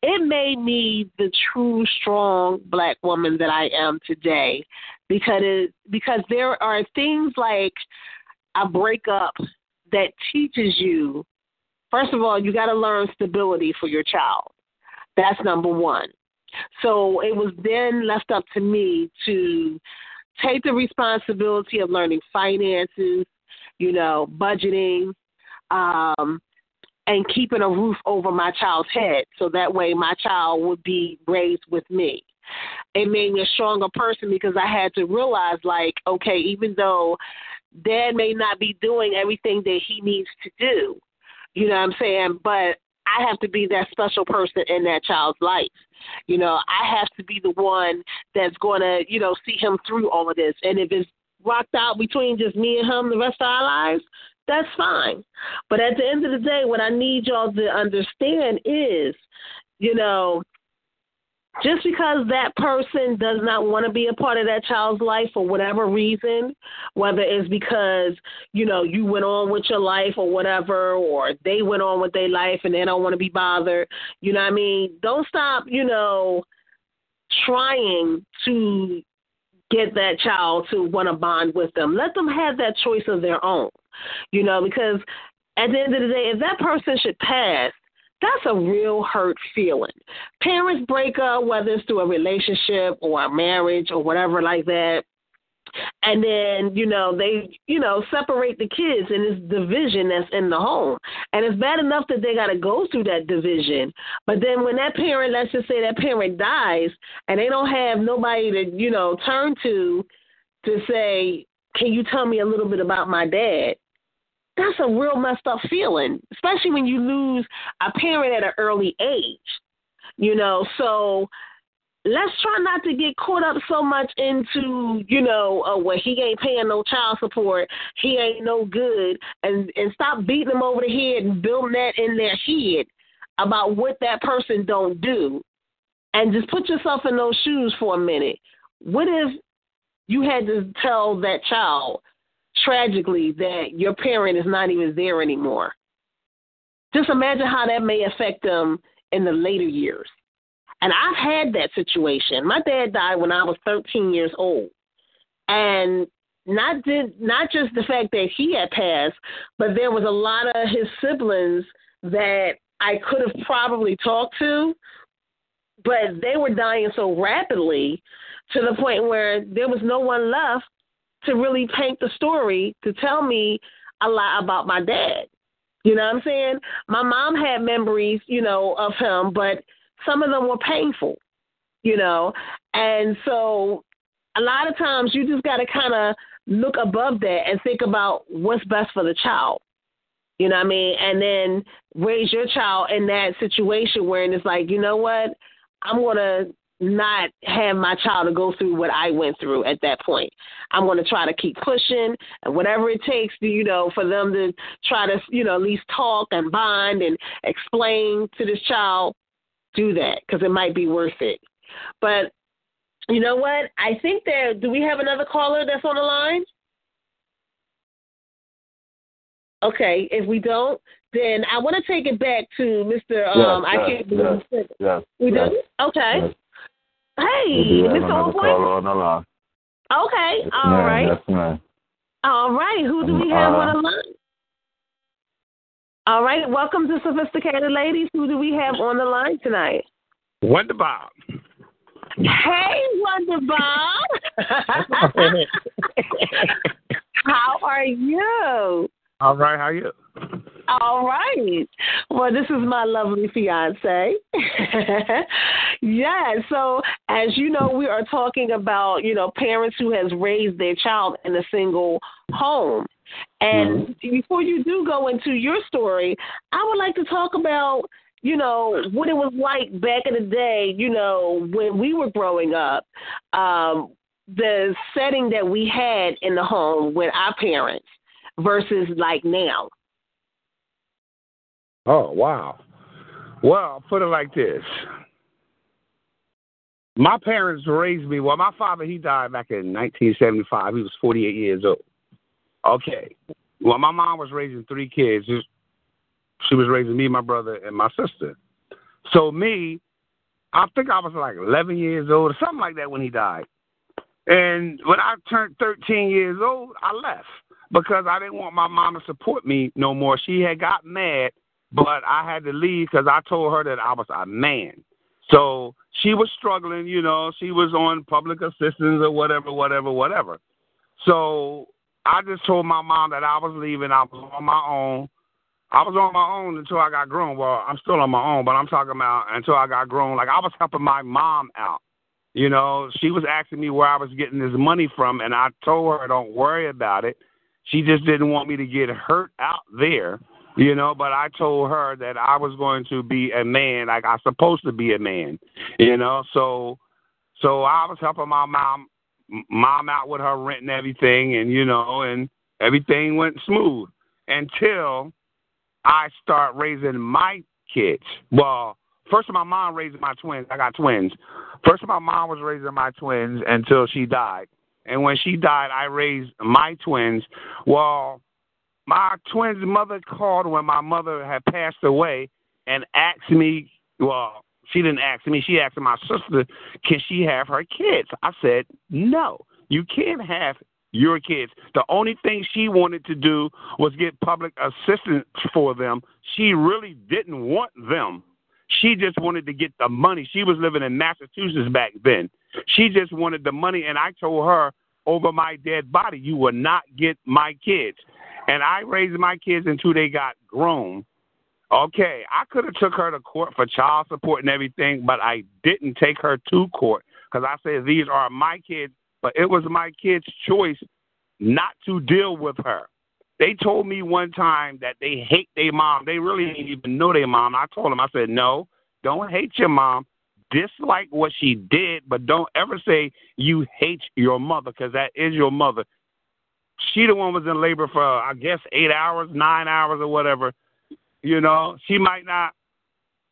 It made me the true strong black woman that I am today because it, because there are things like a breakup that teaches you first of all you got to learn stability for your child. That's number 1. So it was then left up to me to take the responsibility of learning finances, you know, budgeting, um, and keeping a roof over my child's head so that way my child would be raised with me. It made me a stronger person because I had to realize, like, okay, even though dad may not be doing everything that he needs to do, you know what I'm saying? But I have to be that special person in that child's life. You know, I have to be the one that's going to, you know, see him through all of this. And if it's rocked out between just me and him the rest of our lives, that's fine. But at the end of the day, what I need y'all to understand is, you know, just because that person does not want to be a part of that child's life for whatever reason, whether it's because, you know, you went on with your life or whatever, or they went on with their life and they don't want to be bothered, you know what I mean? Don't stop, you know, trying to get that child to want to bond with them. Let them have that choice of their own, you know, because at the end of the day, if that person should pass, that's a real hurt feeling. Parents break up, whether it's through a relationship or a marriage or whatever like that. And then, you know, they, you know, separate the kids and this division that's in the home. And it's bad enough that they got to go through that division. But then when that parent, let's just say that parent dies and they don't have nobody to, you know, turn to to say, can you tell me a little bit about my dad? That's a real messed up feeling, especially when you lose a parent at an early age. You know, so let's try not to get caught up so much into, you know, uh, well, he ain't paying no child support, he ain't no good, and and stop beating them over the head and building that in their head about what that person don't do, and just put yourself in those shoes for a minute. What if you had to tell that child tragically that your parent is not even there anymore? Just imagine how that may affect them in the later years. And I've had that situation. My dad died when I was 13 years old. And not did not just the fact that he had passed, but there was a lot of his siblings that I could have probably talked to, but they were dying so rapidly to the point where there was no one left to really paint the story to tell me a lot about my dad. You know what I'm saying? My mom had memories, you know, of him, but some of them were painful, you know. And so a lot of times you just got to kind of look above that and think about what's best for the child. You know what I mean? And then raise your child in that situation where it's like, you know what? I'm going to not have my child to go through what I went through at that point. I'm going to try to keep pushing and whatever it takes, to, you know, for them to try to, you know, at least talk and bond and explain to this child do that because it might be worth it. But you know what? I think that do we have another caller that's on the line? Okay, if we don't, then I want to take it back to Mr. Um, yes, I can't believe yes, yes, we yes, do. Okay. Yes. Hey, We do have Mr. another Old Boy. caller on the line. Okay, Yes, all ma'am, right, Yes, ma'am. all right. Who do we Um, have uh, on the line? All right, welcome to Sophisticated Ladies. Who do we have on the line tonight? Wonder Bob. Hey, Wonder Bob. How are you? All right, how are you? All right. Well, this is my lovely fiance. yeah. So, as you know, we are talking about you know parents who has raised their child in a single home. And before you do go into your story, I would like to talk about you know what it was like back in the day. You know when we were growing up. Um, the setting that we had in the home with our parents versus like now. Oh, wow. Well, put it like this. My parents raised me. Well, my father, he died back in 1975. He was 48 years old. Okay. Well, my mom was raising three kids. She was raising me, my brother, and my sister. So, me, I think I was like 11 years old or something like that when he died. And when I turned 13 years old, I left because I didn't want my mom to support me no more. She had got mad, but I had to leave because I told her that I was a man. So she was struggling, you know, she was on public assistance or whatever, whatever, whatever. So I just told my mom that I was leaving. I was on my own. I was on my own until I got grown. Well, I'm still on my own, but I'm talking about until I got grown. Like I was helping my mom out. You know, she was asking me where I was getting this money from, and I told her, don't worry about it. She just didn't want me to get hurt out there, you know, but I told her that I was going to be a man, like I was supposed to be a man, you know. So, so I was helping my mom, mom out with her rent and everything, and you know, and everything went smooth until I start raising my kids. Well, first of my mom raised my twins. I got twins. First of my mom was raising my twins until she died. And when she died, I raised my twins. Well, my twins' mother called when my mother had passed away and asked me, well, she didn't ask me, she asked my sister, can she have her kids? I said, no, you can't have your kids. The only thing she wanted to do was get public assistance for them. She really didn't want them. She just wanted to get the money. She was living in Massachusetts back then. She just wanted the money, and I told her over my dead body, you will not get my kids. And I raised my kids until they got grown. Okay, I could have took her to court for child support and everything, but I didn't take her to court because I said these are my kids. But it was my kid's choice not to deal with her. They told me one time that they hate their mom. They really didn't even know their mom. I told them, I said, no, don't hate your mom. Dislike what she did, but don't ever say you hate your mother because that is your mother. She the one was in labor for I guess eight hours, nine hours, or whatever. You know, she might not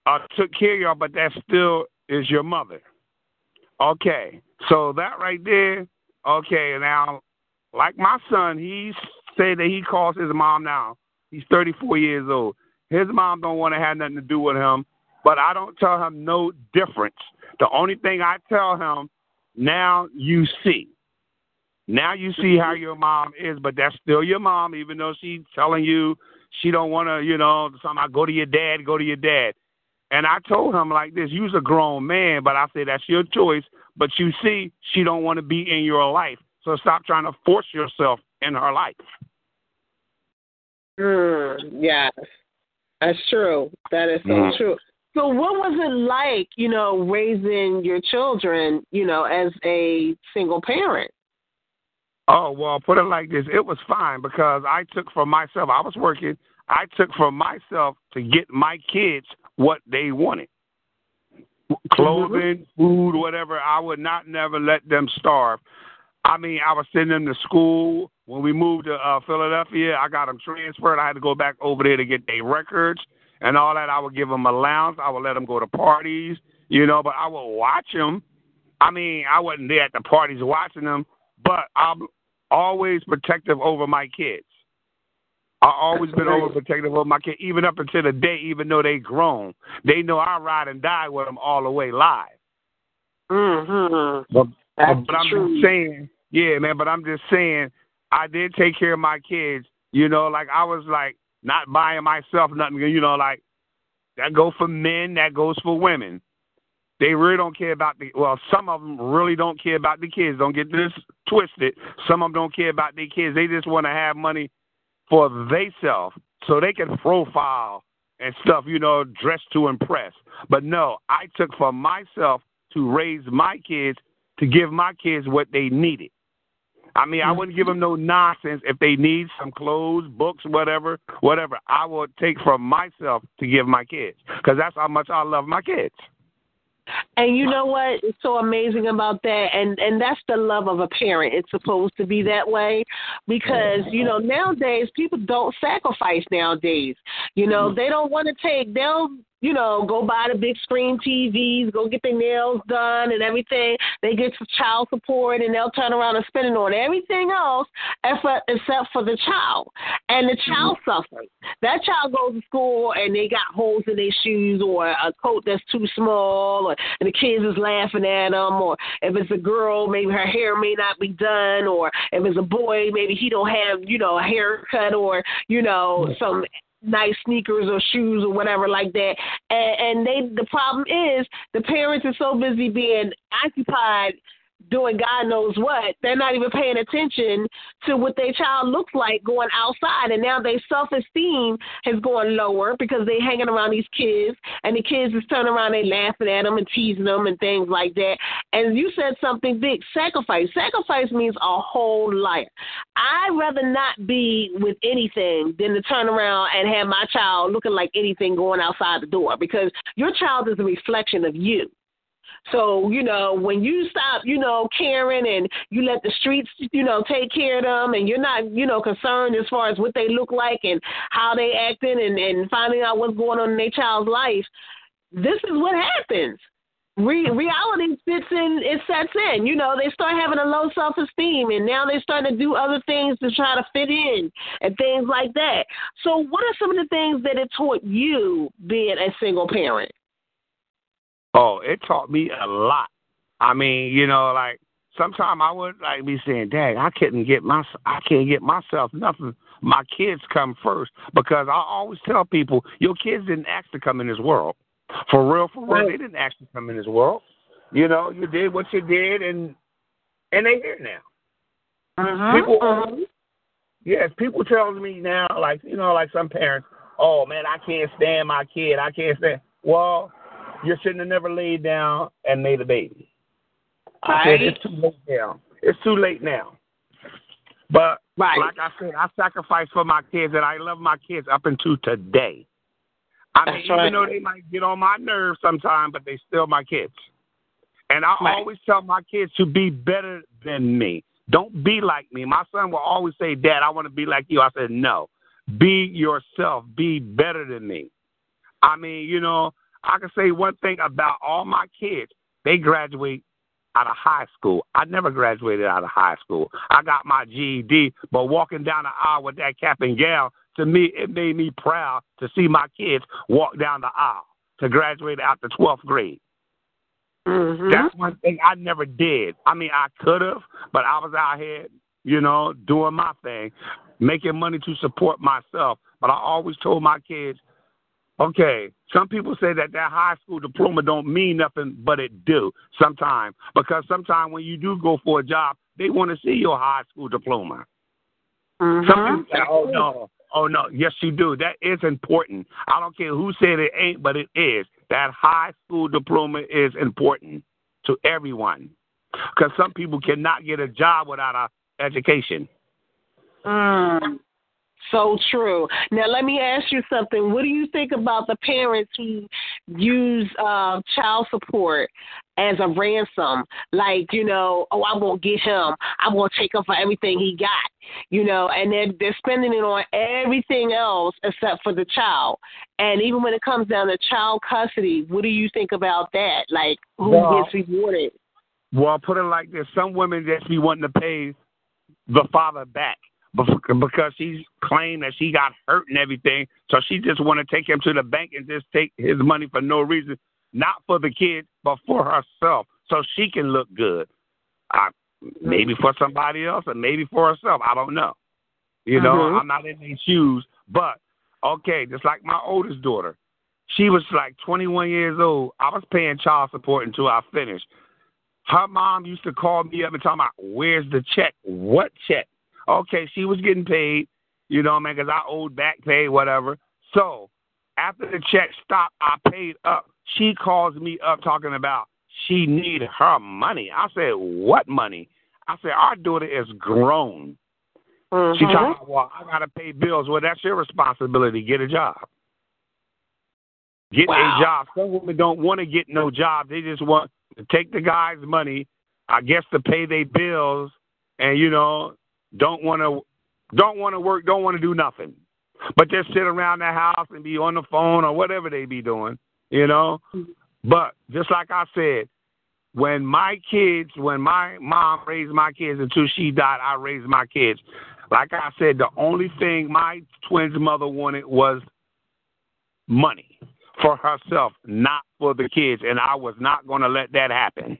uh, took care of y'all, but that still is your mother. Okay, so that right there. Okay, now, like my son, he said that he calls his mom now. He's 34 years old. His mom don't want to have nothing to do with him, but I don't tell him no difference. The only thing I tell him, now you see. Now you see how your mom is, but that's still your mom, even though she's telling you she don't want to, you know, somehow go to your dad, go to your dad. And I told him like this, you's a grown man, but I said that's your choice. But you see, she don't want to be in your life. So stop trying to force yourself in her life. Mm, yes, that's true. That is so Mhm. true. So, what was it like, you know, raising your children, you know, as a single parent? Oh, well, put it like this. It was fine because I took for myself, I was working, I took for myself to get my kids what they wanted. Clothing, food, whatever. I would not never let them starve. I mean, I was sending them to school. When we moved to uh, Philadelphia, I got them transferred. I had to go back over there to get their records and all that. I would give them allowance. I would let them go to parties, you know, but I would watch them. I mean, I wasn't there at the parties watching them, but I'm always protective over my kids. I always been overprotective over my kids, even up until the day, even though they grown. They know I ride and die with them all the way live. Mm-hmm. But, That's but I'm true. just saying, yeah, man. But I'm just saying, I did take care of my kids. You know, like I was like not buying myself nothing. You know, like that goes for men, that goes for women. They really don't care about the. Well, some of them really don't care about the kids. Don't get this twisted. Some of them don't care about their kids. They just want to have money for theyself so they can profile and stuff. You know, dress to impress. But no, I took for myself to raise my kids to give my kids what they needed. I mean, I wouldn't give them no nonsense if they need some clothes, books, whatever, whatever. I will take from myself to give my kids because that's how much I love my kids. And you know what is so amazing about that? And and that's the love of a parent. It's supposed to be that way because you know nowadays people don't sacrifice nowadays. You know mm-hmm. they don't want to take. They'll you know go buy the big screen TVs, go get their nails done and everything. They get some child support and they'll turn around and spend it on everything else except except for the child. And the child mm-hmm. suffers. That child goes to school and they got holes in their shoes or a coat that's too small, or and the kids is laughing at them. Or if it's a girl, maybe her hair may not be done. Or if it's a boy, maybe he don't have you know a haircut or you know mm-hmm. some nice sneakers or shoes or whatever like that. And, and they the problem is the parents are so busy being occupied doing God knows what, they're not even paying attention to what their child looks like going outside. And now their self esteem has gone lower because they're hanging around these kids and the kids is turning around, they laughing at them and teasing them and things like that. And you said something big, sacrifice. Sacrifice means a whole life. I'd rather not be with anything than to turn around and have my child looking like anything going outside the door because your child is a reflection of you. So, you know, when you stop, you know, caring and you let the streets, you know, take care of them and you're not, you know, concerned as far as what they look like and how they acting and, and finding out what's going on in their child's life, this is what happens. Re- reality fits in, it sets in. You know, they start having a low self esteem and now they're starting to do other things to try to fit in and things like that. So, what are some of the things that it taught you being a single parent? Oh, it taught me a lot. I mean, you know, like sometimes I would like be saying, "Dang, I couldn't get my, I can't get myself nothing." My kids come first because I always tell people, your kids didn't ask to come in this world. For real, for real, they didn't ask to come in this world. You know, you did what you did, and and they here now. Uh-huh. People, yes, people tells me now, like you know, like some parents, oh man, I can't stand my kid. I can't stand. Well, you shouldn't have never laid down and made a baby. I said it's too late now. It's too late now. But Right. Like I said, I sacrifice for my kids, and I love my kids up until today. I mean, That's even right. though they might get on my nerves sometimes, but they still my kids. And I Right. always tell my kids to be better than me. Don't be like me. My son will always say, Dad, I want to be like you. I said, No. Be yourself. Be better than me. I mean, you know, I can say one thing about all my kids. They graduate out of high school. I never graduated out of high school. I got my GED, but walking down the aisle with that cap and gown, to me, it made me proud to see my kids walk down the aisle to graduate out the 12th grade. Mm-hmm. That's one thing I never did. I mean, I could have, but I was out here, you know, doing my thing, making money to support myself. But I always told my kids, okay, some people say that that high school diploma don't mean nothing, but it do sometimes. Because sometimes when you do go for a job, they want to see your high school diploma. Mm-hmm. Some people say, oh no, oh no, yes you do. That is important. I don't care who said it ain't, but it is. That high school diploma is important to everyone. Because some people cannot get a job without a education. Mm. So true. Now let me ask you something. What do you think about the parents who use uh, child support as a ransom? Like, you know, oh, I won't get him. I'm gonna take him for everything he got. You know, and they're they're spending it on everything else except for the child. And even when it comes down to child custody, what do you think about that? Like, who Well- gets rewarded? Well, I'll put it like this: some women just be wanting to pay the father back because she's claimed that she got hurt and everything, so she just want to take him to the bank and just take his money for no reason, not for the kid, but for herself, so she can look good. I, maybe for somebody else, or maybe for herself. I don't know. You know, Mhm. I'm not in these shoes, but okay, just like my oldest daughter, she was like 21 years old. I was paying child support until I finished. Her mom used to call me up and talk about, where's the check? What check? Okay, she was getting paid, you know, man, because I owed back pay, whatever. So after the check stopped, I paid up. She calls me up talking about she need her money. I said, what money? I said, our daughter is grown. She Mhm. talking about, well, I got to pay bills. Well, that's your responsibility. Get a job. Get Wow. a job. Some women don't want to get no job. They just want to take the guy's money, I guess, to pay their bills, and you know, don't want to, don't want to work, don't want to do nothing, but just sit around the house and be on the phone or whatever they be doing, you know. But just like I said, when my kids, when my mom raised my kids until she died, I raised my kids. Like I said, the only thing my twins' mother wanted was money for herself, not for the kids, and I was not going to let that happen.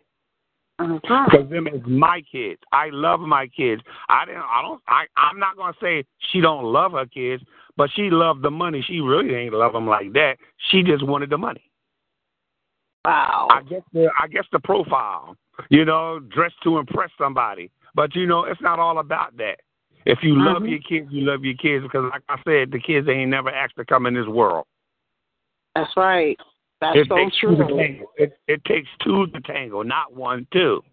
Mhm. Because them is my kids. I love my kids. I didn't. I don't. I. I'm not gonna say she don't love her kids, but she loved the money. She really ain't love them like that. She just wanted the money. Wow. I guess the. I guess the profile. You know, dressed to impress somebody. But you know, it's not all about that. If you love Mhm. your kids, you love your kids because, like I said, the kids ain't never asked to come in this world. That's right. That's it so takes two to true. tango. It, it takes two to tango, not one, two.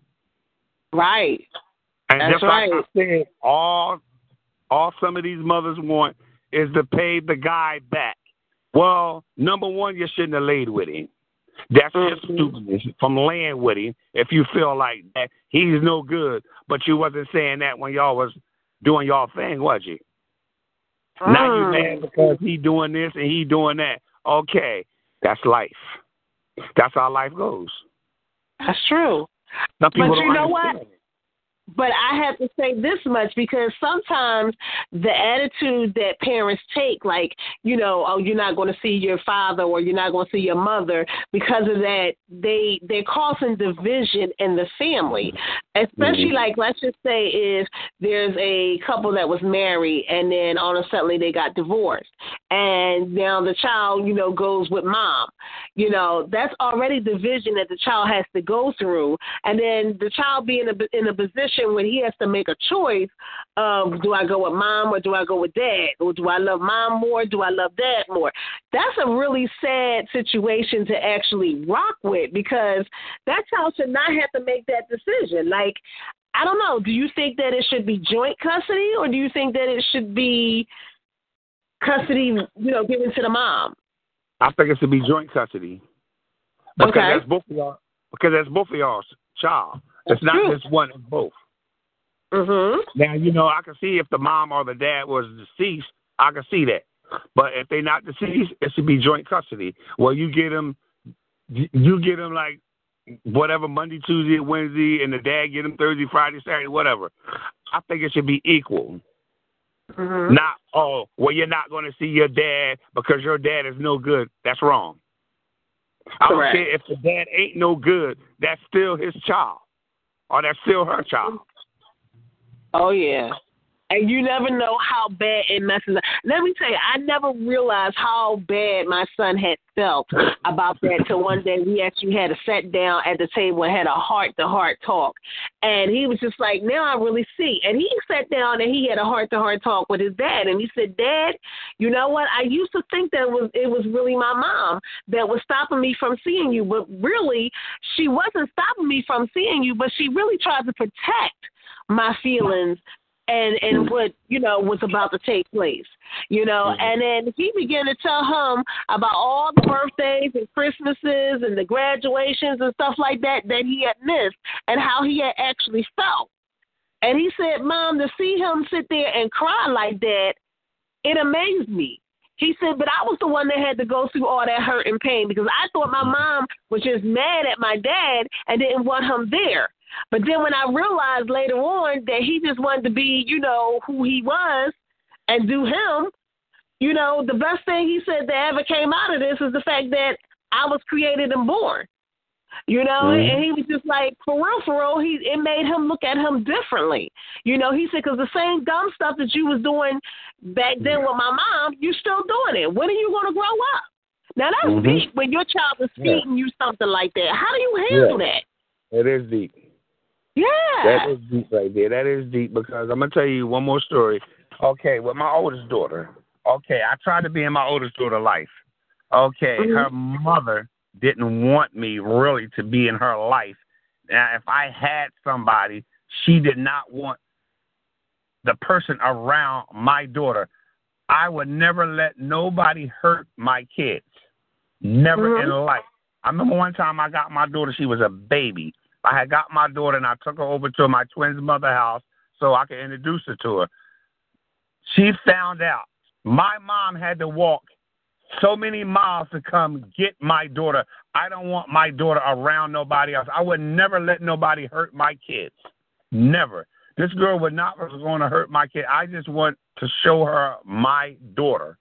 Right. And That's just like right. I said, all all some of these mothers want is to pay the guy back. Well, number one, you shouldn't have laid with him. That's just Mhm. stupidness from laying with him. If you feel like that he's no good, but you wasn't saying that when y'all was doing y'all thing, was you? Now you Mm. mad because he doing this and he doing that. Okay, that's life. That's how life goes. That's true. Some people But you know what? it. But I have to say this much because sometimes the attitude that parents take, like, you know, oh, you're not going to see your father or you're not going to see your mother, because of that, they they're causing division in the family. Especially Mhm. like, let's just say if there's a couple that was married and then all of a sudden they got divorced, and now the child, you know, goes with mom. You know, that's already division that the child has to go through, and then the child being in a in a position when he has to make a choice of do I go with mom or do I go with dad, or do I love mom more, do I love dad more? That's a really sad situation to actually rock with because that child should not have to make that decision. Like I don't know. Do you think that it should be joint custody, or do you think that it should be custody, you know, given to the mom? I think it should be joint custody. Because Okay. that's both of y'all. Because that's both of y'all's child. That's it's not true. just one. It's both. Mhm. Now you know I can see if the mom or the dad was deceased, I can see that. But if they're not deceased, it should be joint custody. Well, you get them, you get them like whatever Monday, Tuesday, Wednesday, and the dad get them Thursday, Friday, Saturday, whatever. I think it should be equal. Mhm. Not oh, well, you're not going to see your dad because your dad is no good. That's wrong. I don't care if the dad ain't no good. That's still his child, or that's still her child. Oh yeah. And you never know how bad it messes up. Let me tell you, I never realized how bad my son had felt about that till one day we actually had a sat down at the table and had a heart to heart talk. And he was just like, Now I really see. And he sat down and he had a heart to heart talk with his dad and he said, Dad, you know what? I used to think that was it was really my mom that was stopping me from seeing you, but really she wasn't stopping me from seeing you, but she really tried to protect my feelings and and mm. what you know was about to take place you know? Mm-hmm. And then he began to tell him about all the birthdays and christmases and the graduations and stuff like that that he had missed and how he had actually felt. And he said mom to see him sit there and cry like that it amazed me. He said, but I was the one that had to go through all that hurt and pain because I thought my mm. mom was just mad at my dad and didn't want him there. But then when I realized later on that he just wanted to be, you know, who he was and do him, you know, the best thing he said that ever came out of this is the fact that I was created and born. You know, Mhm. and he was just like, for real, for real, he it made him look at him differently. You know, he said, because the same dumb stuff that you was doing back then with my mom, you're still doing it. When are you going to grow up? Now that's Mhm. deep when your child is Yeah. you something like that. How do you handle Yeah. that? It is deep. Yeah. That is deep right there. That is deep because I'm gonna tell you one more story. Okay, with my oldest daughter. Okay, I tried to be in my oldest daughter's life. Okay, Mhm. her mother didn't want me really to be in her life. Now, if I had somebody, she did not want the person around my daughter. I would never let nobody hurt my kids. Never Mhm. in life. I remember one time I got my daughter, she was a baby. I had got my daughter and I took her over to my twin's mother house so I could introduce her to her. She found out my mom had to walk so many miles to come get my daughter. I don't want my daughter around nobody else. I would never let nobody hurt my kids. Never. This girl would not was going to hurt my kid. I just want to show her my daughter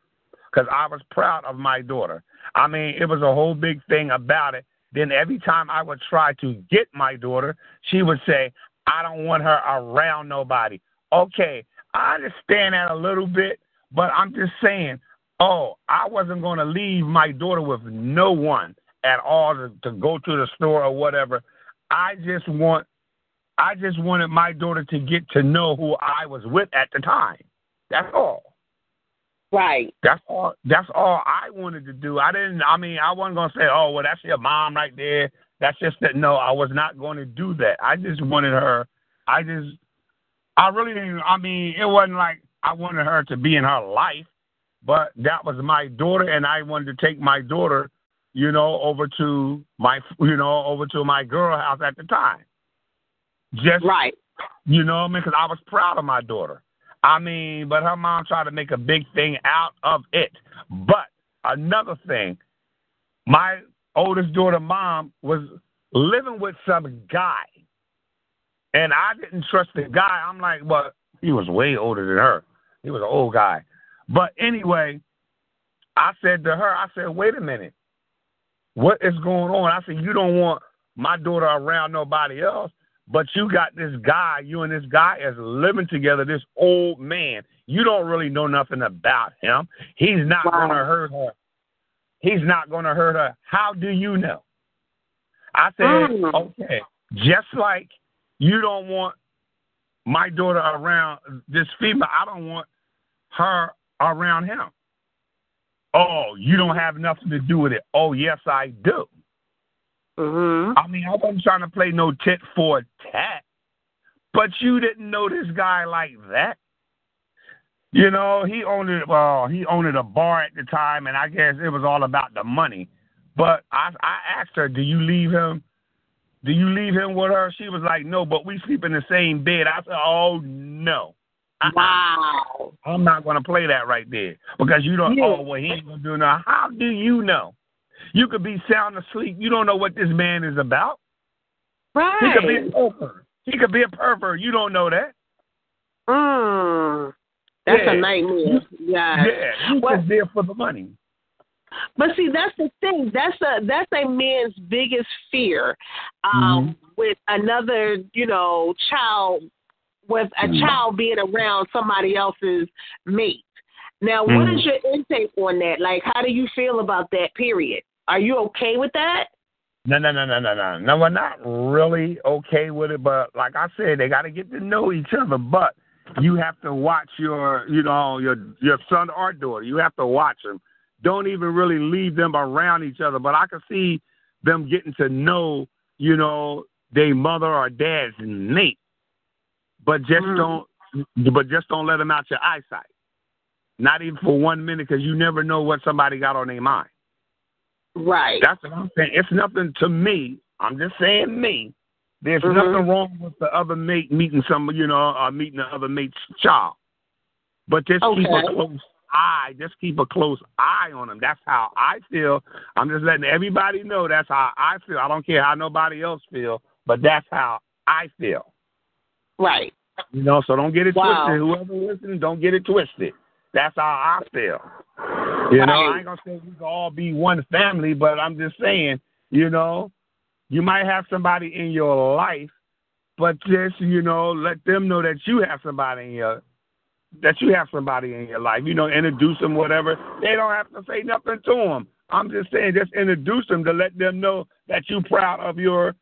because I was proud of my daughter. I mean, it was a whole big thing about it. Then every time I would try to get my daughter, she would say, I don't want her around nobody. Okay, I understand that a little bit, but I'm just saying, oh, I wasn't going to leave my daughter with no one at all to, to go to the store or whatever. I just want, I just wanted my daughter to get to know who I was with at the time. That's all. Right. That's all. That's all I wanted to do. I didn't. I mean, I wasn't gonna say, "Oh, well, that's your mom right there." That's just that. No, I was not going to do that. I just wanted her. I just. I really didn't. I mean, it wasn't like I wanted her to be in her life, but that was my daughter, and I wanted to take my daughter, you know, over to my, you know, over to my girl house at the time. Just Right. you know what I mean? Because I was proud of my daughter. I mean, but her mom tried to make a big thing out of it. But another thing, my oldest daughter mom was living with some guy. And I didn't trust the guy. I'm like, well, he was way older than her. He was an old guy. But anyway, I said to her, I said, wait a minute. What is going on? I said, you don't want my daughter around nobody else. But you got this guy, you and this guy is living together, this old man. You don't really know nothing about him. He's not Wow. going to hurt her. He's not going to hurt her. How do you know? I said, Mm. okay, just like you don't want my daughter around this female, I don't want her around him. Oh, you don't have nothing to do with it. Oh, yes, I do. Mhm. I mean, I wasn't trying to play no tit for tat, but you didn't know this guy like that. You know, he owned it. Well, he owned it a bar at the time, and I guess it was all about the money. But I, I asked her, "Do you leave him? Do you leave him with her?" She was like, "No, but we sleep in the same bed." I said, "Oh no." Wow. I'm not going to play that right there because you don't. Yeah. Oh, well, he ain't going to do nothing. How do you know? You could be sound asleep. You don't know what this man is about. Right. He could be a pervert. He could be a pervert. You don't know that. Mm. That's Yeah. a nightmare. Yeah. Yeah, Well- just there for the money. But see, that's the thing. That's a that's a man's biggest fear. Um, with another, you know, child with a Mhm. child being around somebody else's mate. Now, what Mhm. is your intake on that? Like, how do you feel about that? Period. Are you okay with that? No, no, no, no, no, no. No, we're not really okay with it. But like I said, they got to get to know each other. But you have to watch your, you know, your your son or daughter. You have to watch them. Don't even really leave them around each other. But I can see them getting to know, you know, their mother or dad's mate. But just Mm. don't, but just don't let them out your eyesight. Not even for one minute, because you never know what somebody got on their mind. Right. That's what I'm saying. It's nothing to me. I'm just saying me. There's Mhm. nothing wrong with the other mate meeting some, you know, uh, meeting the other mate's child. But just keep a close eye. Just keep a close eye on them. That's how I feel. I'm just letting everybody know that's how I feel. I don't care how nobody else feel, but that's how I feel. Right. You know, so don't get it Wow. twisted. Whoever listening, don't get it twisted. That's how I feel. You know, I ain't gonna say we can all be one family, but I'm just saying, you know, you might have somebody in your life, but just you know, let them know that you have somebody in your that you have somebody in your life. You know, introduce them, whatever. They don't have to say nothing to them. I'm just saying, just introduce them to let them know that you're proud of your,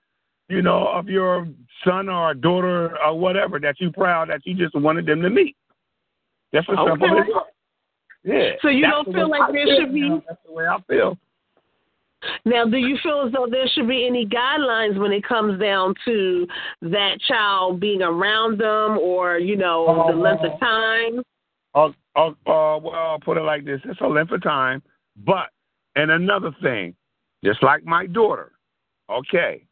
you know, of your son or daughter or whatever. That you're proud that you just wanted them to meet. That's as simple Okay. as that. Yeah. So you don't feel way like I there should be- now. That's the way I feel. Now, do you feel as though there should be any guidelines when it comes down to that child being around them, or you know, the length of time? Uh, uh, uh, well, I'll put it like this: it's a length of time, but and another thing, just like my daughter. Okay,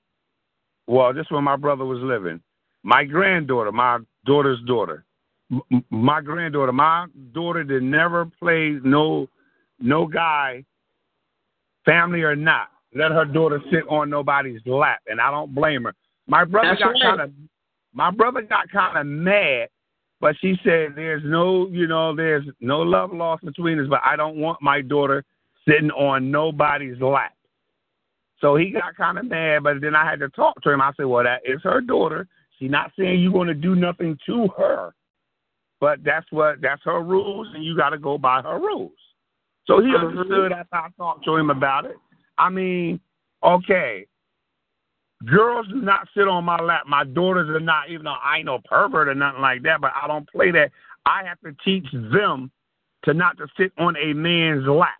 well, this is when my brother was living. My granddaughter, my daughter's daughter, m- my granddaughter, my daughter did never play no no guy, family or not. Let her daughter sit on nobody's lap, and I don't blame her. My brother That's got right. kind of my brother got kind of mad but she said there's no, you know, there's no love lost between us, but I don't want my daughter sitting on nobody's lap. So he got kind of mad, but then I had to talk to him. I said, well, that is her daughter. She's not saying you're going to do nothing to her, but that's what that's her rules, and you got to go by her rules. So he Mhm. understood after I talked to him about it. I mean, okay, girls do not sit on my lap. My daughters are not, even though I ain't no pervert or nothing like that, but I don't play that. I have to teach them to not to sit on a man's lap.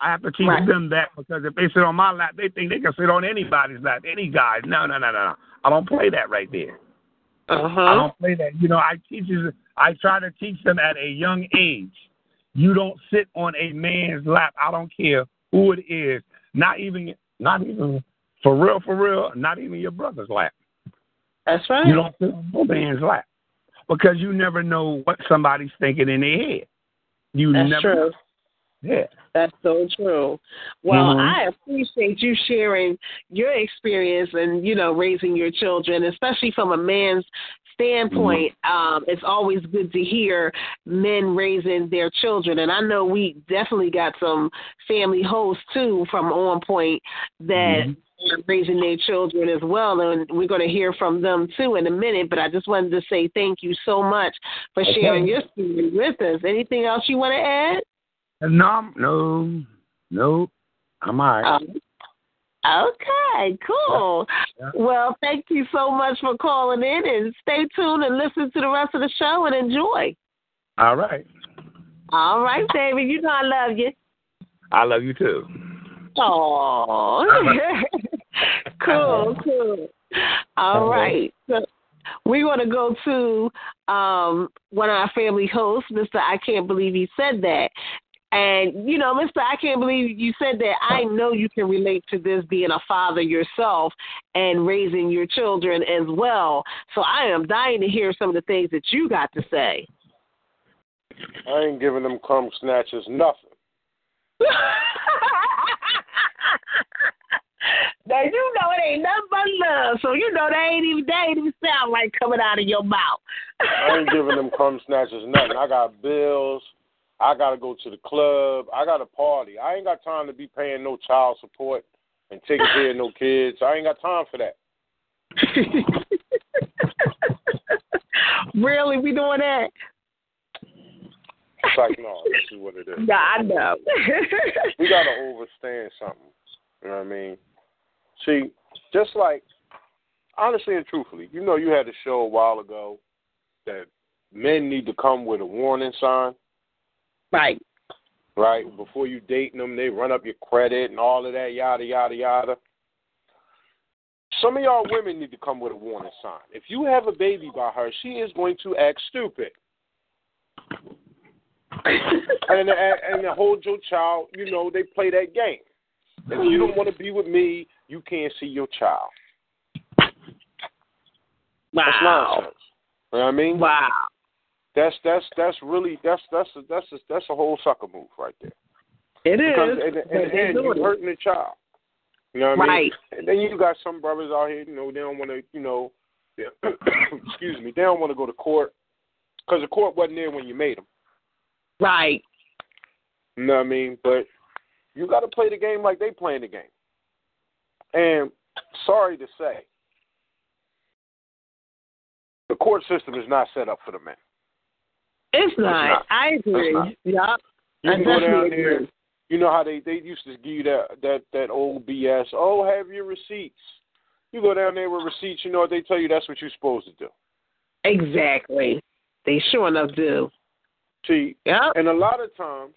I have to teach Right. them that because if they sit on my lap, they think they can sit on anybody's lap, any guy. No, no, no, no, no. I don't play that right there. Uh-huh. I don't play that. You know, I teach I try to teach them at a young age. You don't sit on a man's lap. I don't care who it is. Not even not even for real, for real, not even your brother's lap. That's right. You don't sit on no man's lap. Because you never know what somebody's thinking in their head. You That's never true. Yeah. That's so true. Well, Mhm. I appreciate you sharing your experience and you know raising your children, especially from a man's standpoint. Um, it's always good to hear men raising their children, and I know we definitely got some family hosts too from On Point that Mhm. are raising their children as well, and we're going to hear from them too in a minute. But I just wanted to say thank you so much for Okay. sharing your story with us. Anything else you want to add? No, no, no. I'm all right. Um, okay, cool. Yeah. Well, thank you so much for calling in and stay tuned and listen to the rest of the show and enjoy. all right. All right, baby. You know I love you. I love you too. Oh, cool, cool. All Uh-huh. So we want to go to um, one of our family hosts, Mr. I Can't Believe He Said That. And, you know, Mr. I Can't Believe You Said That. I know you can relate to this being a father yourself and raising your children as well. So I am dying to hear some of the things that you got to say. I ain't giving them crumb snatchers nothing. now you know it ain't nothing but love, so you know they ain't even they ain't even sound like coming out of your mouth. I ain't giving them crumb snatchers nothing. I got bills. I gotta go to the club. I got to party. I ain't got time to be paying no child support and taking care of no kids. I ain't got time for that. really, we doing that? It's like no, this is what it is. Yeah, I know. we gotta overstand something. You know what I mean? See, just like honestly and truthfully, you know, you had a show a while ago that men need to come with a warning sign. Right. Right. Before you dating them, they run up your credit and all of that, yada yada yada. Some of y'all women need to come with a warning sign. If you have a baby by her, she is going to act stupid. and, and and hold your child, you know, they play that game. If you don't want to be with me, you can't see your child. Wow. You know what I mean? Wow. That's that's that's really that's that's a, that's a, that's a whole sucker move right there. It because is. in, in the end, you're hurting the child. You know what I right. mean? And then you got some brothers out here, you know, they don't want to, you know, excuse me, they don't want to go to court because the court wasn't there when you made them. Right. You know what I mean? But you got to play the game like they playing the game. And sorry to say, the court system is not set up for the men. It's not. not. I agree. Yep. You I go down there. agree. You know how they they used to give you that that that old BS. Oh, have your receipts. You go down there with receipts. You know what they tell you? That's what you're supposed to do. Exactly. They sure enough do. See, Yeah. and a lot of times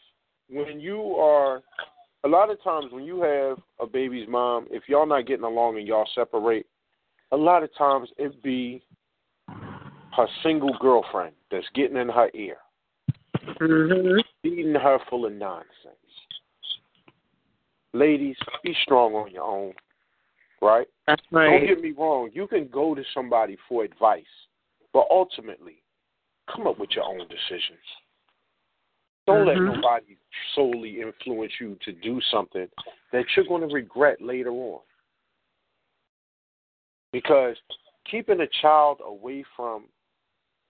when you are, a lot of times when you have a baby's mom, if y'all not getting along and y'all separate, a lot of times it be her single girlfriend that's getting in her ear, Mhm. feeding her full of nonsense. Ladies, be strong on your own, right? That's Don't get me wrong. You can go to somebody for advice, but ultimately, come up with your own decisions. Don't let Mhm. nobody solely influence you to do something that you're going to regret later on. Because keeping a child away from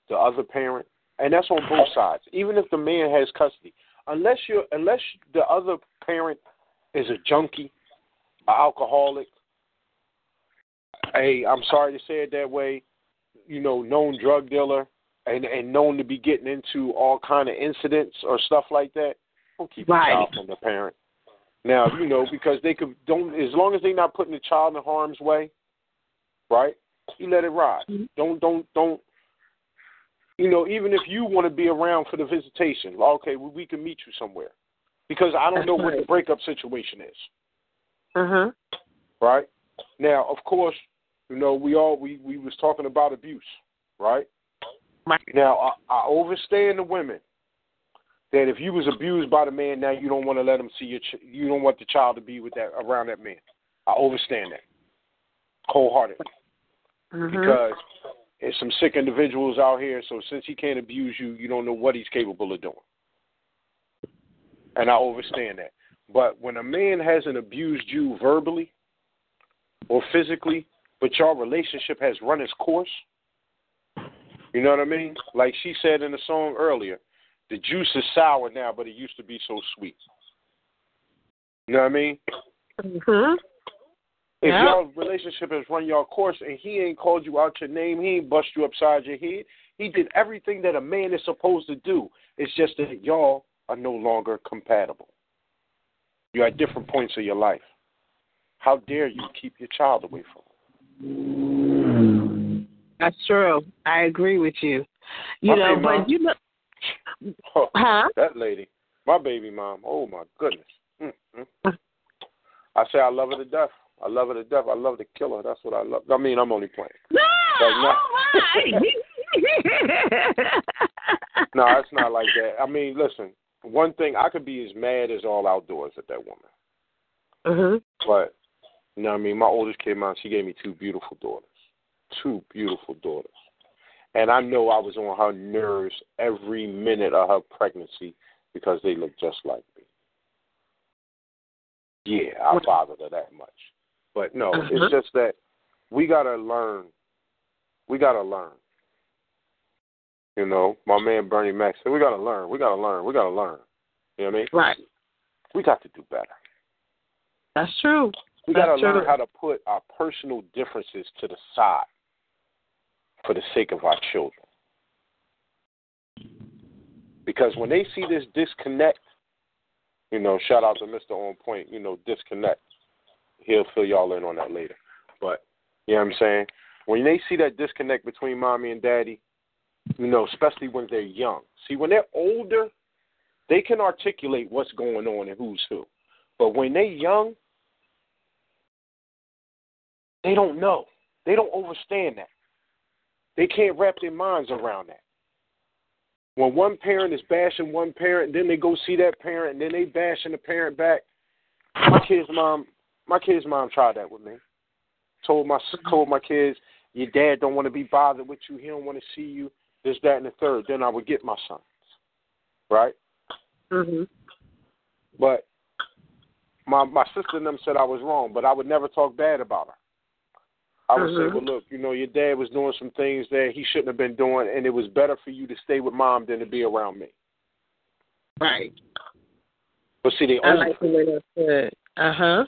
the other parent, and that's on both sides, even if the man has custody, unless you're unless the other parent is a junkie, an alcoholic, I'm sorry to say it that way, you know, known drug dealer and and known to be getting into all kind of incidents or stuff like that, don't keep Right. the child from the parent. Now, you know, because they could don't as long as they're not putting the child in harm's way, right? You let it ride. Mm-hmm. Don't don't don't you know, even if you want to be around for the visitation, okay, well, we can meet you somewhere. Because I don't That's know what the right. breakup situation is Mhm. right? Now, of course, you know we all we we was talking about abuse, right? Right. Now, I, I overstand the women that if you was abused by the man, now you don't want to let him see your ch- you don't want the child to be with that around that man. I overstand that wholeheartedly Mhm. because there's some sick individuals out here. So since he can't abuse you, you don't know what he's capable of doing, and I understand that. But when a man hasn't abused you verbally or physically, but your relationship has run its course, you know what I mean? Like she said in the song earlier, the juice is sour now, but it used to be so sweet. You know what I mean? Mhm. If Yeah. y'all relationship has run your course and he ain't called you out your name, he ain't bust you upside your head, he did everything that a man is supposed to do. It's just that y'all are no longer compatible. You're at different points of your life. How dare you keep your child away from That's true. I agree with you. You Okay, know, Mom. but you know, him? Oh, huh? that lady, my baby mom. Oh my goodness. mm mm. I say I love her to death. I love her to death. I love to kill her. That's what I love. I mean, I'm only playing. No. oh my. no, it's not like that. I mean, listen. One thing I could be as mad as all outdoors at that woman, uh-huh. but you know, what I mean, my oldest kid, mom, she gave me two beautiful daughters, two beautiful daughters, and I know I was on her nerves every minute of her pregnancy because they look just like me. Yeah, I bothered her that much, but no, Uh-huh. it's just that we gotta learn. We gotta learn. You know, my man Bernie Mac said, "We gotta learn. We gotta learn. We gotta learn." You know what I mean? Right. We got to do better. That's true. We got to learn how to put our personal differences to the side for the sake of our children. Because when they see this disconnect, you know, shout out to Mr. On Point, you know, disconnect. He'll fill y'all in on that later. But, you know what I'm saying? When they see that disconnect between mommy and daddy, you know, especially when they're young. See, when they're older, they can articulate what's going on and who's who. But when they're young, they don't know. They don't understand that. They can't wrap their minds around that. When one parent is bashing one parent, then they go see that parent, and then they bashing the parent back. My kid's mom, my kid's mom tried that with me. Told my told my kids, your dad don't want to be bothered with you. He don't want to see you. This, that, and the third. Then I would get my sons, right? Mm-hmm. But my my sister and them said I was wrong, but I would never talk bad about her. I would Mhm. say, well, look, you know, your dad was doing some things that he shouldn't have been doing, and it was better for you to stay with mom than to be around me. Right. But see, they I older, like the way that's said. Uh huh.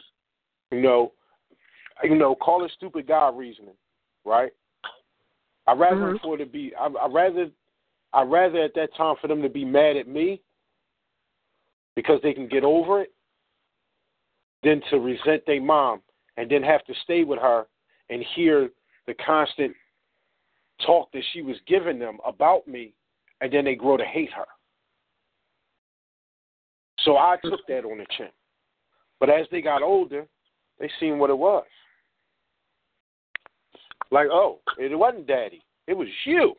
You know, you know, call it stupid God reasoning, right? I rather Mhm. for it to be. I I rather, I rather at that time for them to be mad at me because they can get over it, than to resent their mom and then have to stay with her and hear the constant talk that she was giving them about me, and then they grow to hate her. So I took that on the chin. But as they got older, they seen what it was. Like, oh, it wasn't daddy. It was you.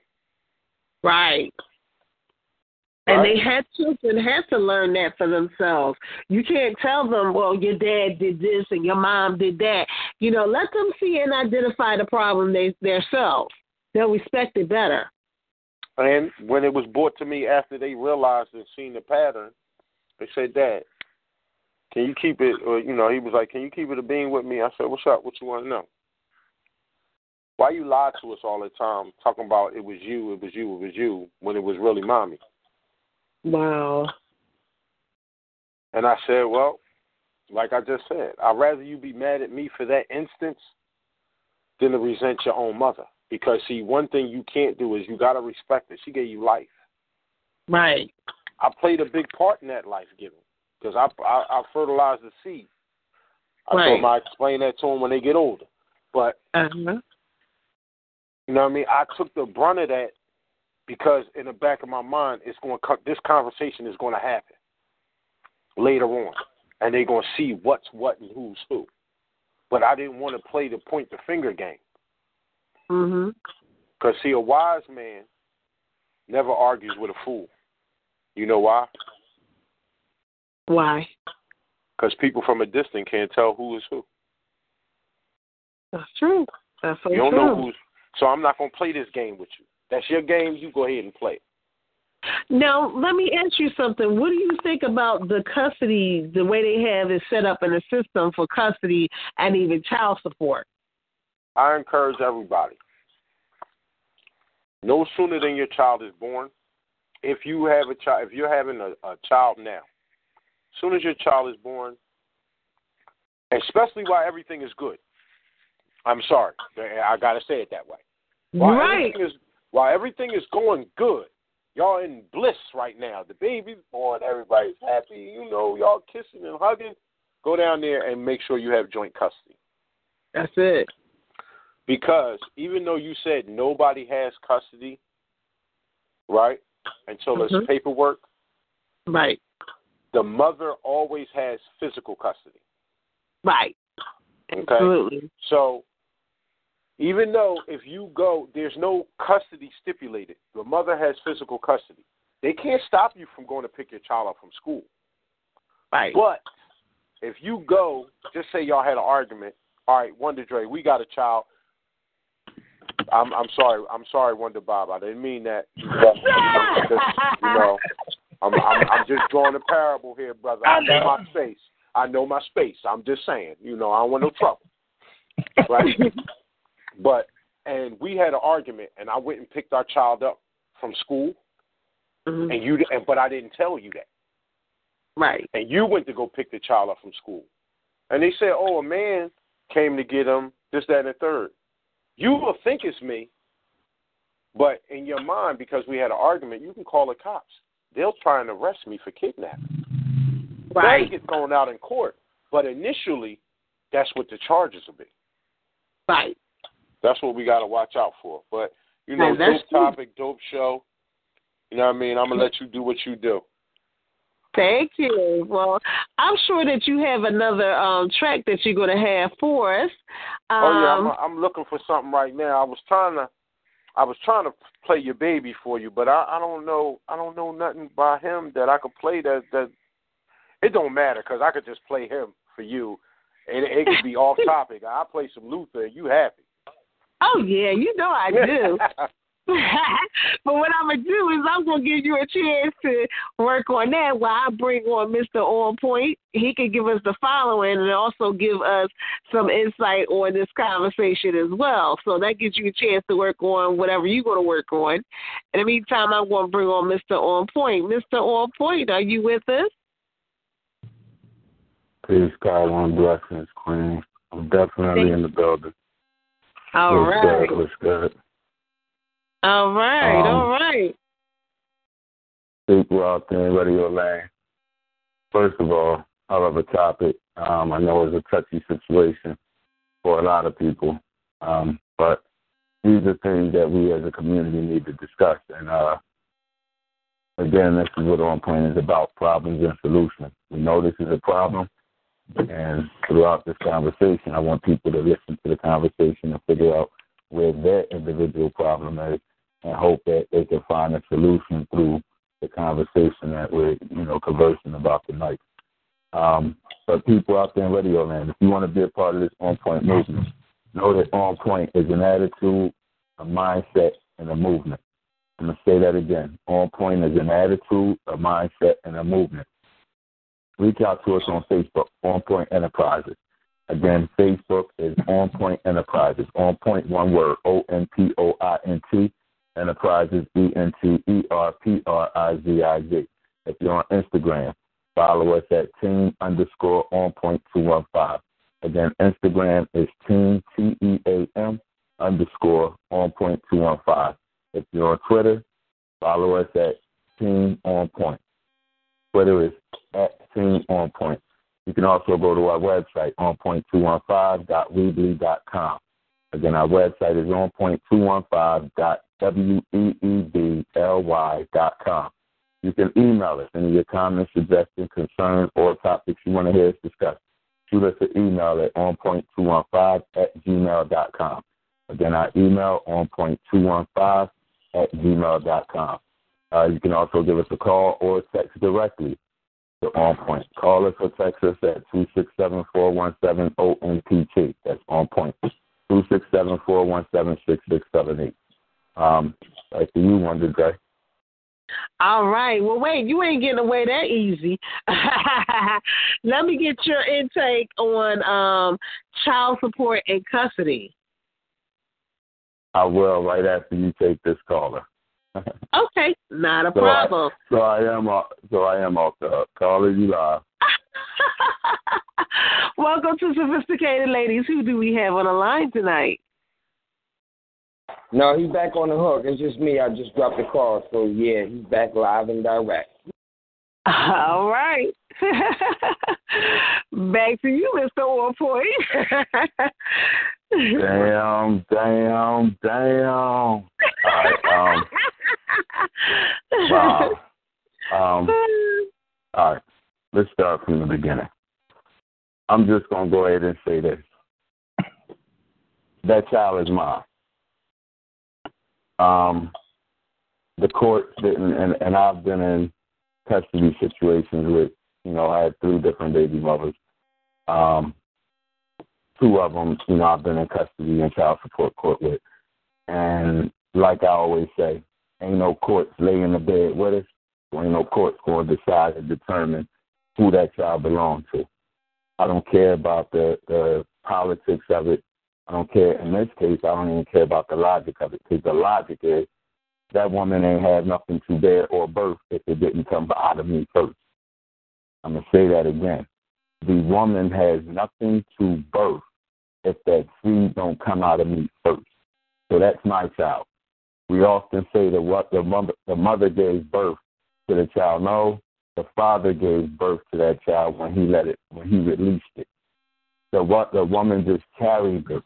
Right. And they had children had to learn that for themselves. You can't tell them, well, your dad did this and your mom did that. You know, let them see and identify the problem they themselves. They'll respect it better. And when it was brought to me after they realized and seen the pattern, they said, Dad, can you keep it? Or, you know, he was like, Can you keep it a bean with me? I said, What's up? What you want to know? Why you lie to us all the time, talking about it was you, it was you, it was you, when it was really mommy? Wow. And I said, Well, like I just said, I'd rather you be mad at me for that instance than to resent your own mother. Because see, one thing you can't do is you gotta respect her. She gave you life. Right. I played a big part in that life giving because I, I I fertilized the seed. I Right. told them I explain that to them when they get older. But Uh huh. you know what I mean. I took the brunt of that because in the back of my mind, it's going. to This conversation is going to happen later on, and they're going to see what's what and who's who. But I didn't want to play the point the finger game Mhm. because see, a wise man never argues with a fool. You know why? Why? Because people from a distance can't tell who is who. That's true. That's so You don't true. know who's. So I'm not going to play this game with you. That's your game. You go ahead and play. Now, let me ask you something. What do you think about the custody, the way they have it set up in the system for custody and even child support? I encourage everybody. No sooner than your child is born, if you have a child, if you're having a, a child now, as soon as your child is born, especially while everything is good. I'm sorry, I gotta say it that way. While right. everything is while everything is going good, y'all in bliss right now. The baby's born, everybody's happy. You know, y'all kissing and hugging. Go down there and make sure you have joint custody. That's it. Because even though you said nobody has custody, right, until Mhm. there's paperwork, Right. The mother always has physical custody. Right. Okay? Absolutely. So Even though if you go, there's no custody stipulated. The mother has physical custody. They can't stop you from going to pick your child up from school. Right. But if you go, just say y'all had an argument. All right, Wonder Drea, we got a child. I'm I'm sorry. I'm sorry, Wonder Bob. I didn't mean that. You know, I'm, I'm I'm just drawing a parable here, brother. I know my space. I know my space. I'm just saying. You know, I don't want no trouble. Right. but and we had an argument, and I went and picked our child up from school, Mhm. and you and but I didn't tell you that, Right. and you went to go pick the child up from school, and they said, oh, a man came to get him, this, that, and the third. You will think it's me, but in your mind, because we had an argument, you can call the cops. They'll try and arrest me for kidnapping. Right. That'll get thrown out in court, but initially, that's what the charges will be. Right. That's what we got to watch out for. But you know, Right, dope topic, dope show. You know what I mean? I'm gonna let you do what you do. Thank you. Well, I'm sure that you have another um, track that you're going to have for us. Um, oh yeah, I'm, I'm looking for something right now. I was trying to, I was trying to play your baby for you, but I, I don't know, I don't know nothing by him that I could play that that. It don't matter because I could just play him for you, and it, it could be off topic. I play some Luther, and you happy. Oh yeah, you know I do. but what I'm gonna do is I'm gonna give you a chance to work on that while I bring on Mr. On Point. He can give us the following and also give us some insight on this conversation as well. So that gives you a chance to work on whatever you're gonna work on. In the meantime, I'm gonna bring on Mr. On Point. Mr. On Point, are you with us? Peace, God, one blessings, Queen. I'm definitely in the building. All What's right. good? What's good? All right, Um, all right. People out there in radio land. First of all, I love a topic. Um, I know it's a touchy situation for a lot of people, um, but these are things that we as a community need to discuss. And uh, again, this is what On Point is about: problems and solutions. We know this is a problem, and throughout this conversation, I want people to listen to the conversation and figure out where their individual problem is, and hope that they can find a solution through the conversation that we're, you know, conversing about tonight. Um, but people out there in Radio Land, if you want to be a part of this On Point movement, know that On Point is an attitude, a mindset, and a movement. I'm going to say that again. On Point is an attitude, a mindset, and a movement. Reach out to us on Facebook, On Point Enterprises. Again, Facebook is On Point Enterprises. On Point, one word, O N P O I N T, Enterprises, E N T E R P R I Z I Z. If you're on Instagram, follow us at team underscore on point 215. Again, Instagram is team, T E A M underscore on point 215. If you're on Twitter, follow us at team on point. Twitter is at team on point. You can also go to our website, onpoint215.weebly.com. Again, our website is onpoint215.weebly.com. You can email us any of your comments, suggestions, concerns, or topics you want to hear us discuss. Shoot us an email at onpoint215 at gmail.com. Again, our email, onpoint215 at gmail.com. Uh, you can also give us a call or text directly to On Point. Call us or text us at 267-417-ONPT. That's On Point. 267-417-6678. Um, back to you, Wonder Drea. All right. Well, wait, you ain't getting away that easy. Let me get your intake on um, child support and custody. I will right after you take this caller. Okay, not a So I- problem. So I am off, so I am off the hook. Caller, you live. Welcome to Sophisticated Ladies. Who do we have on the line tonight? No, he's back on the hook. It's just me. I just dropped the call. So, yeah, he's back live and direct. All right. Back to you, Mr. On Point. Damn, damn, damn. All right, um, wow. Um, all right, let's start from the beginning. I'm just going to go ahead and say this. that child is mine. Um, the court didn't, and, and I've been in custody situations with, you know, I had three different baby mothers. Um, two of them, you know, I've been in custody and child support court with. And like I always say, ain't no courts laying the bed with us. Ain't no courts going to decide and determine who that child belongs to. I don't care about the, the politics of it. I don't care. In this case, I don't even care about the logic of it because the logic is that woman ain't had nothing to bear or birth if it didn't come out of me first. I'm going to say that again. The woman has nothing to birth if that seed don't come out of me first. So that's my child. We often say that what the mother, the mother gave birth to the child. No, the father gave birth to that child when he let it, when he released it. The what the woman just carried it.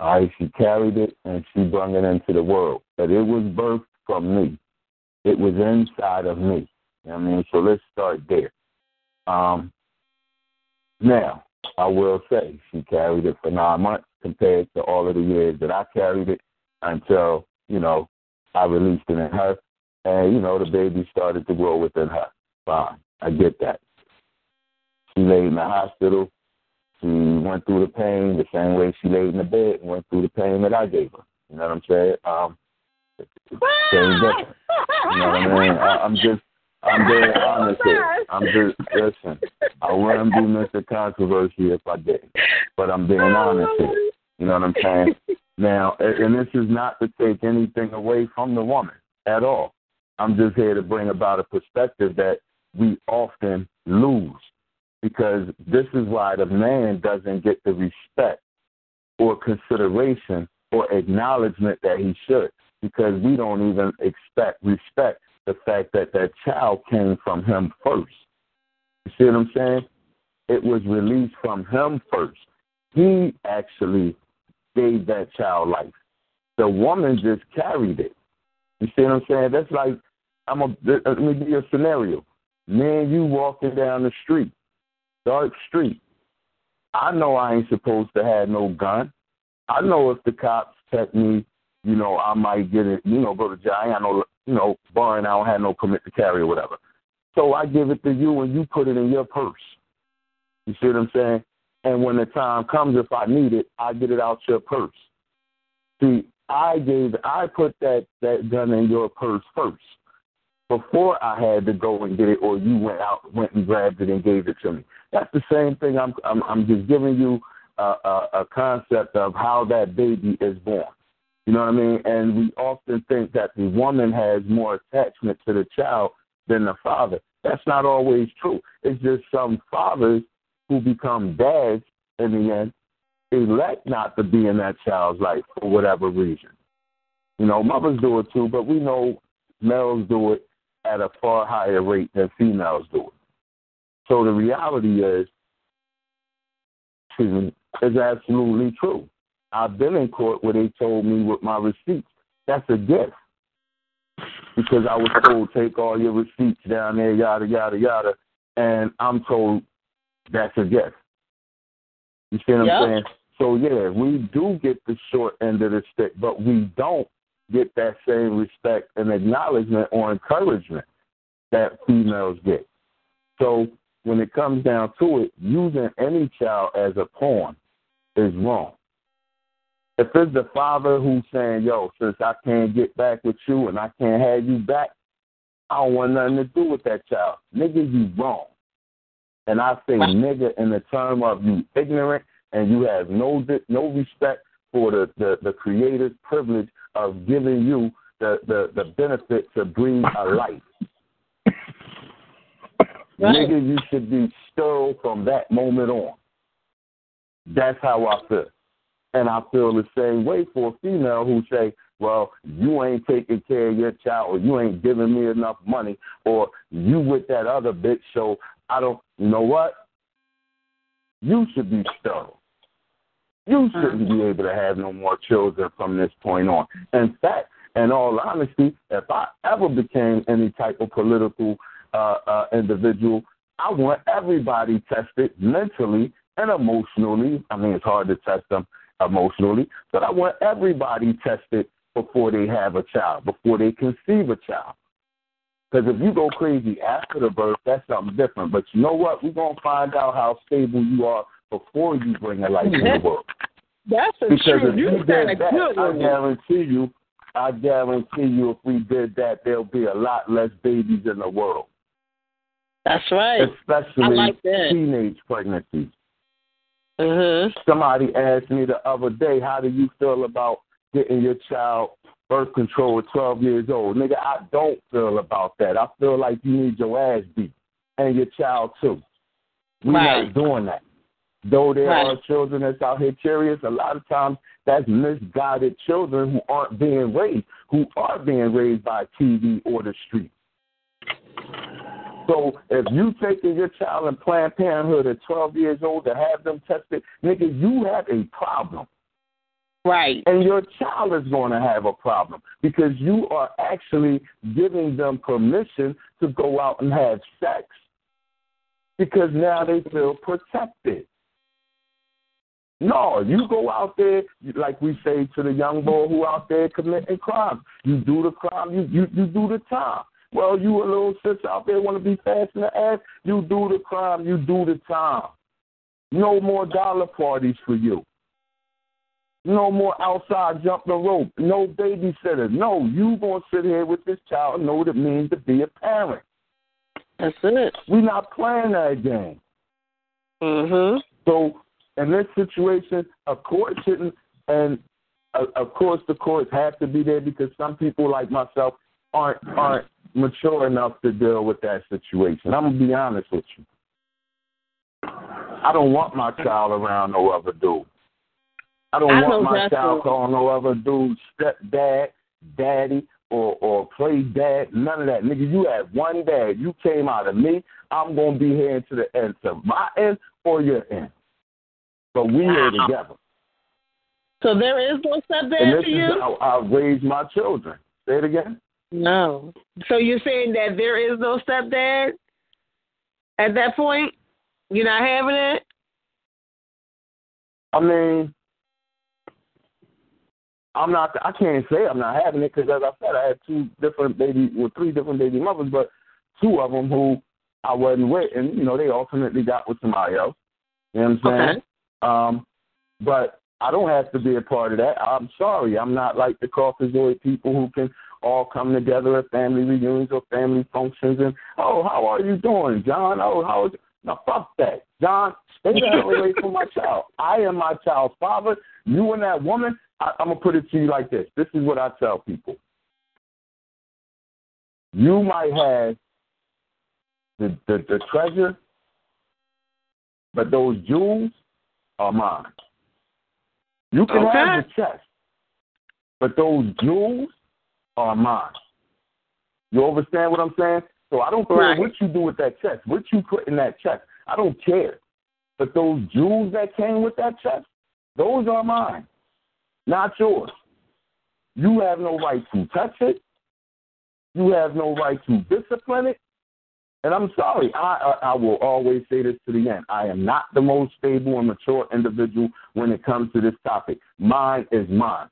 All right, she carried it and she brought it into the world. But it was birthed from me. It was inside of me. I mean, so let's start there. Um, now, I will say she carried it for nine months compared to all of the years that I carried it until, you know, I released it in her. And, you know, the baby started to grow within her. Fine. I get that. She laid in the hospital. She went through the pain the same way she laid in the bed and went through the pain that I gave her. You know what I'm saying? Um, same difference. You know what I mean? I, I'm just, I'm being honest here. I'm just, listen, I wouldn't be Mr. Controversy if I did, but I'm being honest here. You know what I'm saying? Now, and this is not to take anything away from the woman at all. I'm just here to bring about a perspective that we often lose because this is why the man doesn't get the respect or consideration or acknowledgement that he should because we don't even expect respect the fact that that child came from him first. You see what I'm saying? It was released from him first. He actually gave that child life. The woman just carried it. You see what I'm saying? That's like I'm a let me give you a scenario. Me and you walking down the street, dark street. I know I ain't supposed to have no gun. I know if the cops check me, you know, I might get it, you know, go to jail. I no, you know, barring I don't have no permit to carry or whatever. So I give it to you and you put it in your purse. You see what I'm saying? And when the time comes, if I need it, I get it out your purse. See, I gave, I put that that gun in your purse first before I had to go and get it, or you went out, went and grabbed it and gave it to me. That's the same thing. I'm I'm, I'm just giving you a, a, a concept of how that baby is born. You know what I mean? And we often think that the woman has more attachment to the child than the father. That's not always true. It's just some fathers who become dads in the end elect not to be in that child's life for whatever reason. You know, mothers do it too, but we know males do it at a far higher rate than females do it. So the reality is, excuse me, is absolutely true. I've been in court where they told me with my receipts, that's a gift. Because I was told, take all your receipts down there, yada, yada, yada. And I'm told that's a gift. You see what yep. I'm saying? So, yeah, we do get the short end of the stick, but we don't get that same respect and acknowledgement or encouragement that females get. So, when it comes down to it, using any child as a pawn is wrong. If it's the father who's saying, yo, since I can't get back with you and I can't have you back, I don't want nothing to do with that child. Nigga, you wrong. And I say nigga in the term of you ignorant and you have no no respect for the, the, the creator's privilege of giving you the, the, the benefit to breathe a life. Right. Nigga, you should be sterile from that moment on. That's how I feel. And I feel the same way for a female who say, well, you ain't taking care of your child, or you ain't giving me enough money, or you with that other bitch, so I don't, you know what? You should be sterile. You shouldn't be able to have no more children from this point on. In fact, in all honesty, if I ever became any type of political uh, uh, individual, I want everybody tested mentally and emotionally. I mean, it's hard to test them emotionally, but I want everybody tested before they have a child, before they conceive a child. Because if you go crazy after the birth, that's something different. But you know what? We're going to find out how stable you are before you bring a life in the world. That's a Because true. if You you did that, good I guarantee you, I guarantee you, if we did that, there'll be a lot less babies in the world, That's right. especially like that. teenage pregnancies. Mhm. Somebody asked me the other day, how do you feel about getting your child birth control at 12 years old? Nigga, I don't feel about that. I feel like you need your ass beat and your child too. We're Right. not doing that. Though there Right. are children that's out here curious, a lot of times that's misguided children who aren't being raised, who are being raised by TV or the street. So if you taking your child in Planned Parenthood at 12 years old to have them tested, nigga, you have a problem. Right. And your child is going to have a problem because you are actually giving them permission to go out and have sex because now they feel protected. No, you go out there, like we say to the young boy who out there committing crimes. You do the crime, you, you, you do the time. Well, you a little sis out there want to be fast in the ass, you do the crime, you do the time. No more dollar parties for you. No more outside jumping the rope. No babysitter. No, you gonna sit here with this child and know what it means to be a parent. That's it. We're not playing that game. Mhm. So in this situation, a court shouldn't, and uh, of course the courts have to be there because some people like myself aren't aren't mature enough to deal with that situation. I'm gonna be honest with you. I don't want my child around no other dude. I don't I want my child calling no other dude stepdad, daddy, or or play dad. None of that, nigga. You had one dad. You came out of me. I'm gonna be here to the end, to my end or your end. But we here Wow. together. So there is no stepdad is you? how I raise my children. Say it again. No. So you're saying that there is no stepdad at that point? You're not having it? I mean, I'm not. I can't say I'm not having it because, as I said, I had two different baby, well, three different baby mothers, but two of them who I wasn't with, and you know, they ultimately got with somebody else. You know what I'm saying? Okay. Um, but I don't have to be a part of that. I'm sorry. I'm not like the Caucasoid people who can all come together at family reunions or family functions and, oh, how are you doing, John? Oh, how is No, fuck that. John, stay the hell away from my child. I am my child's father. You and that woman, I, I'm going to put it to you like this. This is what I tell people. You might have the, the, the treasure, but those jewels are mine. You can have Okay. the chest, but those jewels are mine. You understand what I'm saying? So I don't care Right. what you do with that chest, what you put in that chest. I don't care. But those jewels that came with that chest, those are mine, not yours. You have no right to touch it. You have no right to discipline it. And I'm sorry, I, I I will always say this to the end. I am not the most stable and mature individual when it comes to this topic. Mine is mine.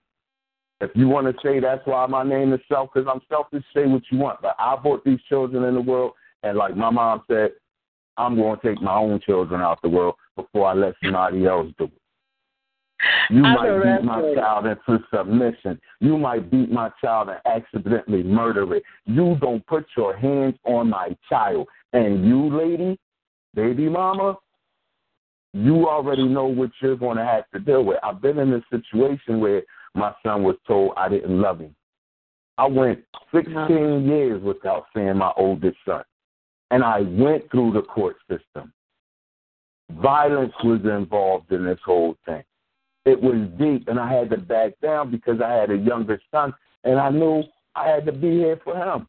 If you want to say that's why my name is self, because I'm selfish, say what you want. But I brought these children in the world, and like my mom said, I'm going to take my own children out the world before I let somebody else do it. You I might beat my child into submission. You might beat my child and accidentally murder it. You don't put your hands on my child. And you, lady, baby mama, you already know what you're going to have to deal with. I've been in a situation where my son was told I didn't love him. I went 16 years without seeing my oldest son. And I went through the court system. Violence was involved in this whole thing. It was deep, and I had to back down because I had a younger son, and I knew I had to be here for him.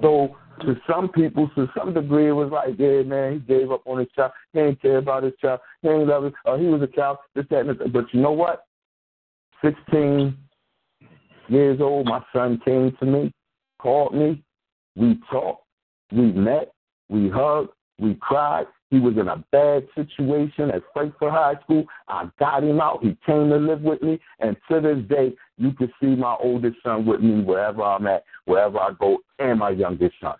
So to some people, to some degree, it was like, yeah, man, he gave up on his child. He ain't care about his child. He ain't love it. Oh, uh, he was a child. This, that, and this. But you know what? 16 years old, my son came to me, called me. We talked. We met. We hugged. We cried. He was in a bad situation at Frankford High School. I got him out. He came to live with me. And to this day, you can see my oldest son with me wherever I'm at, wherever I go, and my youngest son.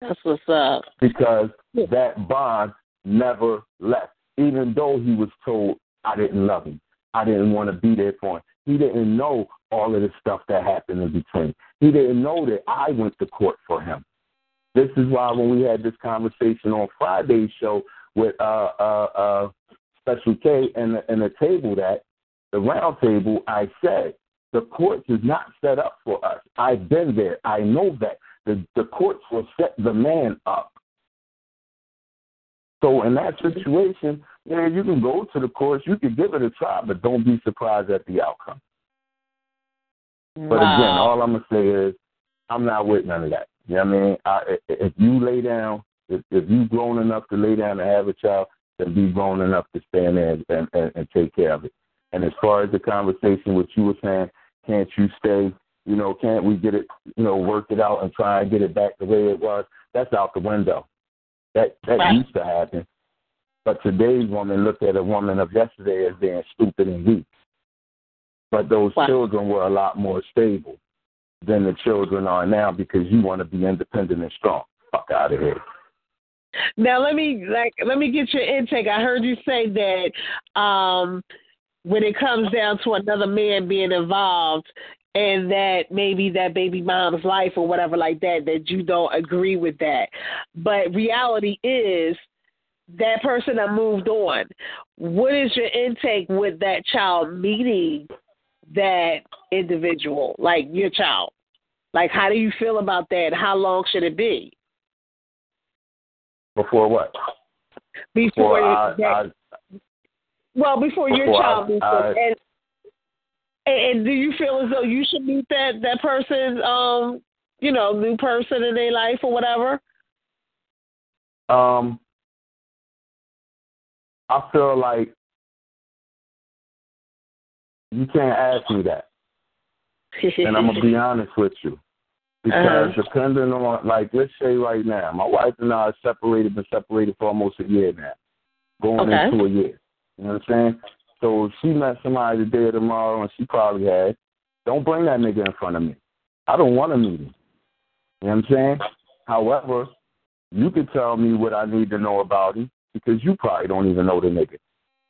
That's what's up. Because that bond never left. Even though he was told I didn't love him, I didn't want to be there for him. He didn't know all of the stuff that happened in between. He didn't know that I went to court for him. This is why when we had this conversation on Friday's show with uh uh uh Special K and the, and the table that the round table, I said the courts is not set up for us. I've been there. I know that the the courts will set the man up. So in that situation, yeah, you can go to the courts, you can give it a try, but don't be surprised at the outcome. But again, all I'm gonna say is I'm not with none of that. You know what I mean? I, if you lay down, if, if you grown enough to lay down and have a child, then be grown enough to stand there and, and, and take care of it. And as far as the conversation, what you were saying, can't you stay? You know, can't we get it? You know, work it out and try and get it back the way it was? That's out the window. That that Right. used to happen. But today's woman looked at a woman of yesterday as being stupid and weak. But those Wow. children were a lot more stable than the children are now because you want to be independent and strong. Fuck out of here. Now let me like let me get your intake. I heard you say that um when it comes down to another man being involved and that maybe that baby mom's life or whatever like that, that you don't agree with that. But reality is that person that moved on. What is your intake with that child meeting that individual, like your child? Like how do you feel about that? How long should it be? Before what? Before Before I, that, I Well, before your child I- meets I- and, and and do you feel as though you should meet that that person, um, you know, new person in their life or whatever? Um, I feel like you can't ask me that, and I'm gonna be honest with you, because Uh-huh. depending on, like, let's say right now, my wife and I are separated, been separated for almost a year now, going Okay. into a year. You know what I'm saying? So if she met somebody today or tomorrow, and she probably had, don't bring that nigga in front of me. I don't want to meet him. You know what I'm saying? However, you can tell me what I need to know about him because you probably don't even know the nigga.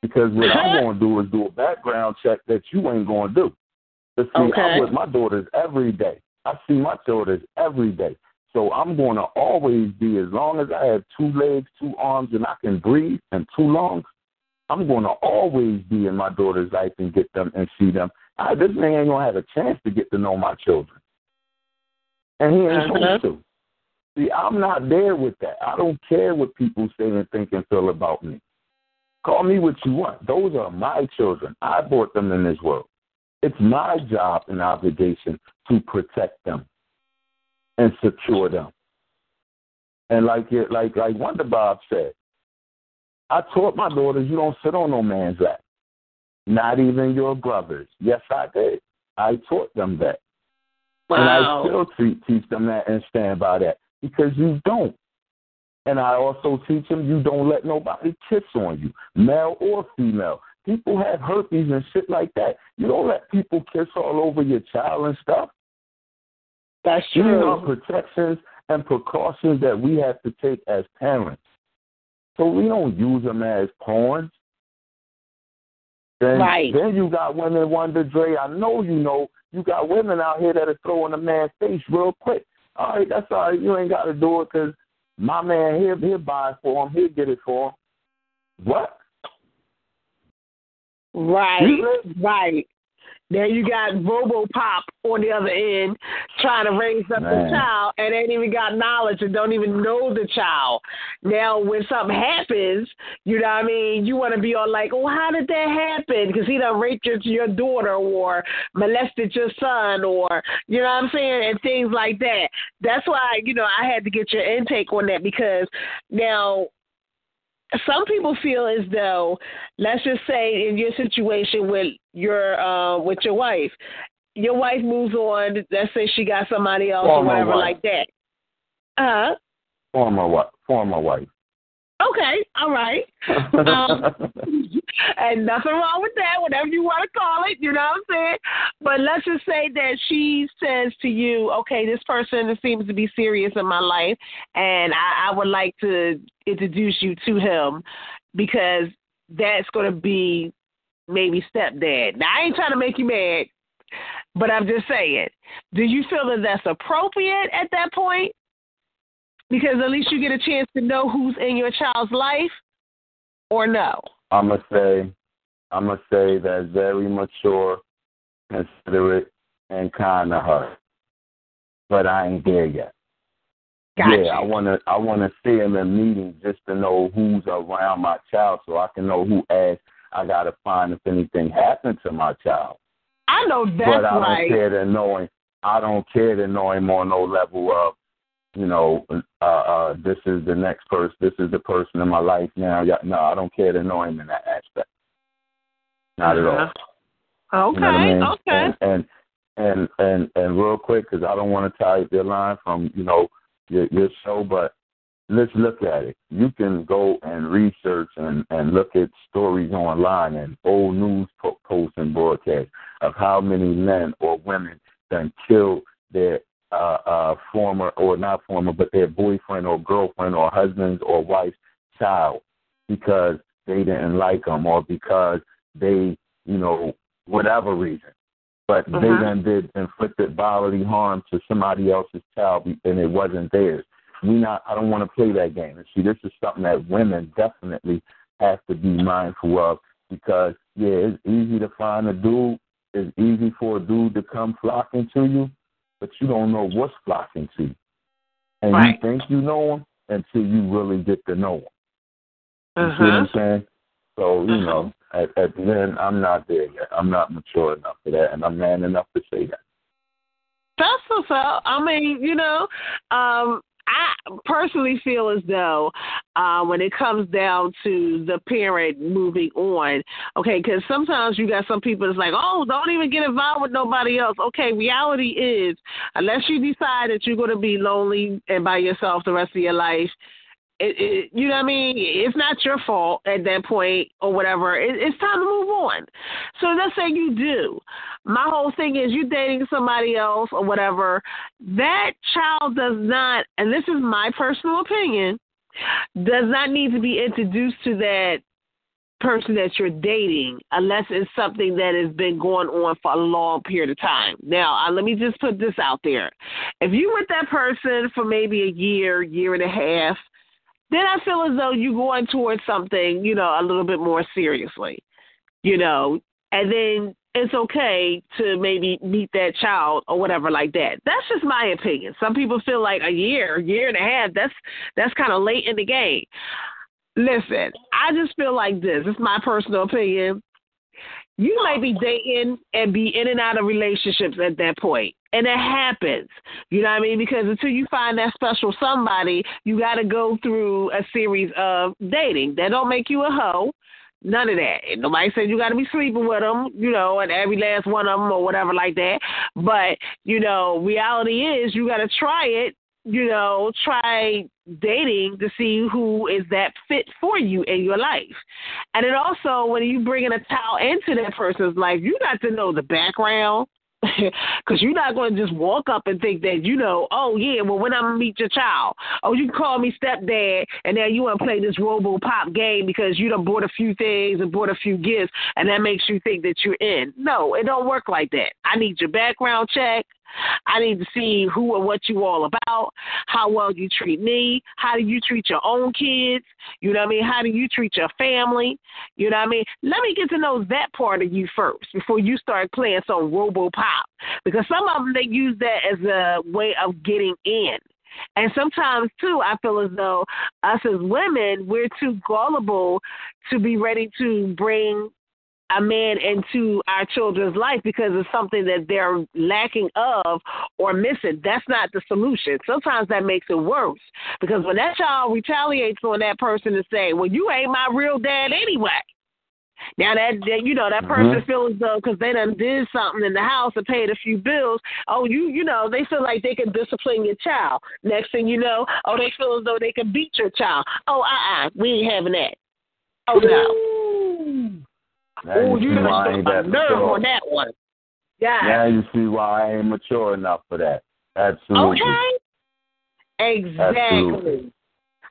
Because what I'm going to do is do a background check that you ain't going to do. But see, Okay. I'm with my daughters every day. I see my daughters every day. So I'm going to always be, as long as I have two legs, two arms, and I can breathe, and two lungs, I'm going to always be in my daughter's life and get them and see them. I, this man ain't going to have a chance to get to know my children. And he ain't Uh-huh. supposed to. See, I'm not there with that. I don't care what people say and think and feel about me. Call me what you want. Those are my children. I brought them in this world. It's my job and obligation to protect them and secure them. And like like like Wonder Bob said, I taught my daughters you don't sit on no man's lap. Not even your brothers. Yes, I did. I taught them that. And I still te- teach them that and stand by that because you don't. And I also teach them you don't let nobody kiss on you, male or female. People have herpes and shit like that. You don't let people kiss all over your child and stuff. That's These are protections and precautions that we have to take as parents. So we don't use them as pawns. Then, Right. then you got women wonder, Dre, I know you know, you got women out here that are throwing a man's face real quick. All right, that's all right. You ain't got to do it because my man, he'll, he'll buy it for him. He'll get it for him. What? Right, right. Now you got RoboPop on the other end trying to raise up the child and ain't even got knowledge and don't even know the child. Now when something happens, you know what I mean, you want to be all like, oh, how did that happen? Because he done raped your, your daughter or molested your son or, you know what I'm saying, and things like that. That's why, you know, I had to get your intake on that because now some people feel as though, let's just say in your situation with your uh, with your wife, your wife moves on. Let's say she got somebody else or whatever wife. like that. Uh. Former wife. Former wife. Okay, all right. Um, and nothing wrong with that, whatever you want to call it, you know what I'm saying? But let's just say that she says to you, okay, this person seems to be serious in my life, and I, I would like to introduce you to him because that's going to be maybe stepdad. Now, I ain't trying to make you mad, but I'm just saying, do you feel that that's appropriate at that point? Because at least you get a chance to know who's in your child's life, or no? I'm gonna say, I'm gonna say that very mature, considerate, and kind of her. But I ain't there yet. Gotcha. Yeah, I wanna, I wanna see him in meetings just to know who's around my child, so I can know who asked. I gotta find if anything happened to my child. I know that's but I don't care to know him. I don't care to know him on no level of, you know, uh, uh, this is the next person. This is the person in my life now. Yeah, No, I don't care to know him in that aspect. Not at all. Uh-huh. Okay, You know I mean? okay. And and and and, and real quick, because I don't want to tie your line from you know your your show, but let's look at it. You can go and research and and look at stories online and old news po- posts and broadcasts of how many men or women done killed their uh, uh, former or not former, but their boyfriend or girlfriend or husband's or wife's child because they didn't like them or because they, you know, whatever reason. But they Mhm. then did inflicted bodily harm to somebody else's child and it wasn't theirs. We not. I don't want to play that game. And see, this is something that women definitely have to be mindful of because yeah, it's easy to find a dude. It's easy for a dude to come flocking to you, but you don't know what's flocking to you, and Right. you think you know him until you really get to know them. You see what Uh-huh. I'm saying? So you know, at, at the end, I'm not there yet. I'm not mature enough for that, and I'm man enough to say that. That's what's up. I mean, you know, um, I personally feel as though uh, when it comes down to the parent moving on, okay, because sometimes you got some people that's like, oh, don't even get involved with nobody else. Okay, reality is, unless you decide that you're going to be lonely and by yourself the rest of your life, it, it, you know what I mean? It's not your fault at that point or whatever. It, it's time to move on. So let's say you do. My whole thing is you dating somebody else or whatever. That child does not, and this is my personal opinion, does not need to be introduced to that person that you're dating unless it's something that has been going on for a long period of time. Now, uh, let me just put this out there. If you with that person for maybe a year, year and a half, then I feel as though you're going towards something, you know, a little bit more seriously, you know, and then it's okay to maybe meet that child or whatever like that. That's just my opinion. Some people feel like a year, year and a half, that's that's kind of late in the game. Listen, I just feel like this. It's my personal opinion. You may be dating and be in and out of relationships at that point. And it happens. You know what I mean? Because until you find that special somebody, you got to go through a series of dating. That don't make you a hoe. None of that. And nobody said you got to be sleeping with them, you know, and every last one of them or whatever like that. But, you know, reality is you got to try it you know, try dating to see who is that fit for you in your life. And then also, when you bring in a child into that person's life, you got to know the background. Because you're not going to just walk up and think that, you know, oh, yeah, well, when to meet your child, oh, you call me stepdad, and now you want to play this Robo Pop game because you done bought a few things and bought a few gifts, and that makes you think that you're in. No, it don't work like that. I need your background check. I need to see who and what you all about, how well you treat me, how do you treat your own kids, you know what I mean? How do you treat your family? You know what I mean? Let me get to know that part of you first before you start playing some robo pop. Because some of them they use that as a way of getting in. And sometimes too, I feel as though us as women, we're too gullible to be ready to bring a man into our children's life because it's something that they're lacking of or missing. That's not the solution. Sometimes that makes it worse because when that child retaliates on that person and say, "Well, you ain't my real dad anyway," Now that, that you know that person Mhm. feels though because they done did something in the house and paid a few bills. Oh, you you know they feel like they can discipline your child. Next thing you know, oh they feel as though they can beat your child. Oh, uh, uh we ain't having that. Oh no. Now Oh, you done struck a nerve mature. on that one. Yeah. Now you see why I ain't mature enough for that. Absolutely. Okay. Exactly. Absolutely.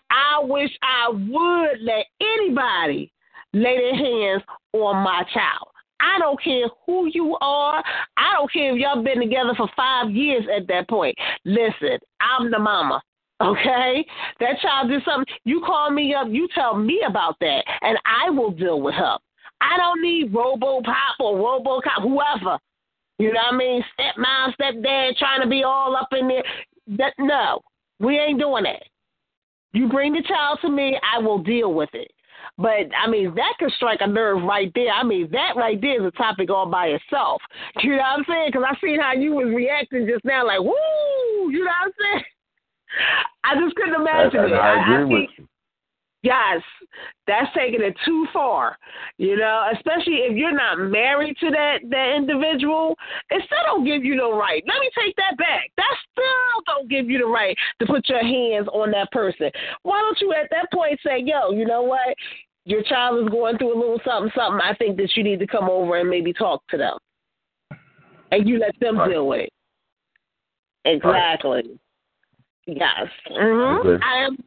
I wish I would let anybody lay their hands on my child. I don't care who you are. I don't care if y'all been together for five years at that point. Listen, I'm the mama. Okay? That child did something. You call me up, you tell me about that, and I will deal with her. I don't need Robo Pop or Robocop, whoever. You know what I mean? Stepmom, stepdad trying to be all up in there. That no, we ain't doing that. You bring the child to me, I will deal with it. But I mean, that could strike a nerve right there. I mean, that right there is a topic all by itself. You know what I'm saying? Because I seen how you was reacting just now, like woo. You know what I'm saying? I just couldn't imagine And it. I agree think, with you. Yes, that's taking it too far. You know, especially if you're not married to that that individual, it still don't give you no right. Let me take that back. That still don't give you the right to put your hands on that person. Why don't you at that point say, "Yo, you know what? Your child is going through a little something, something. I think that you need to come over and maybe talk to them, and you let them Right. deal with it." Exactly. Yes. hmm Okay. I am.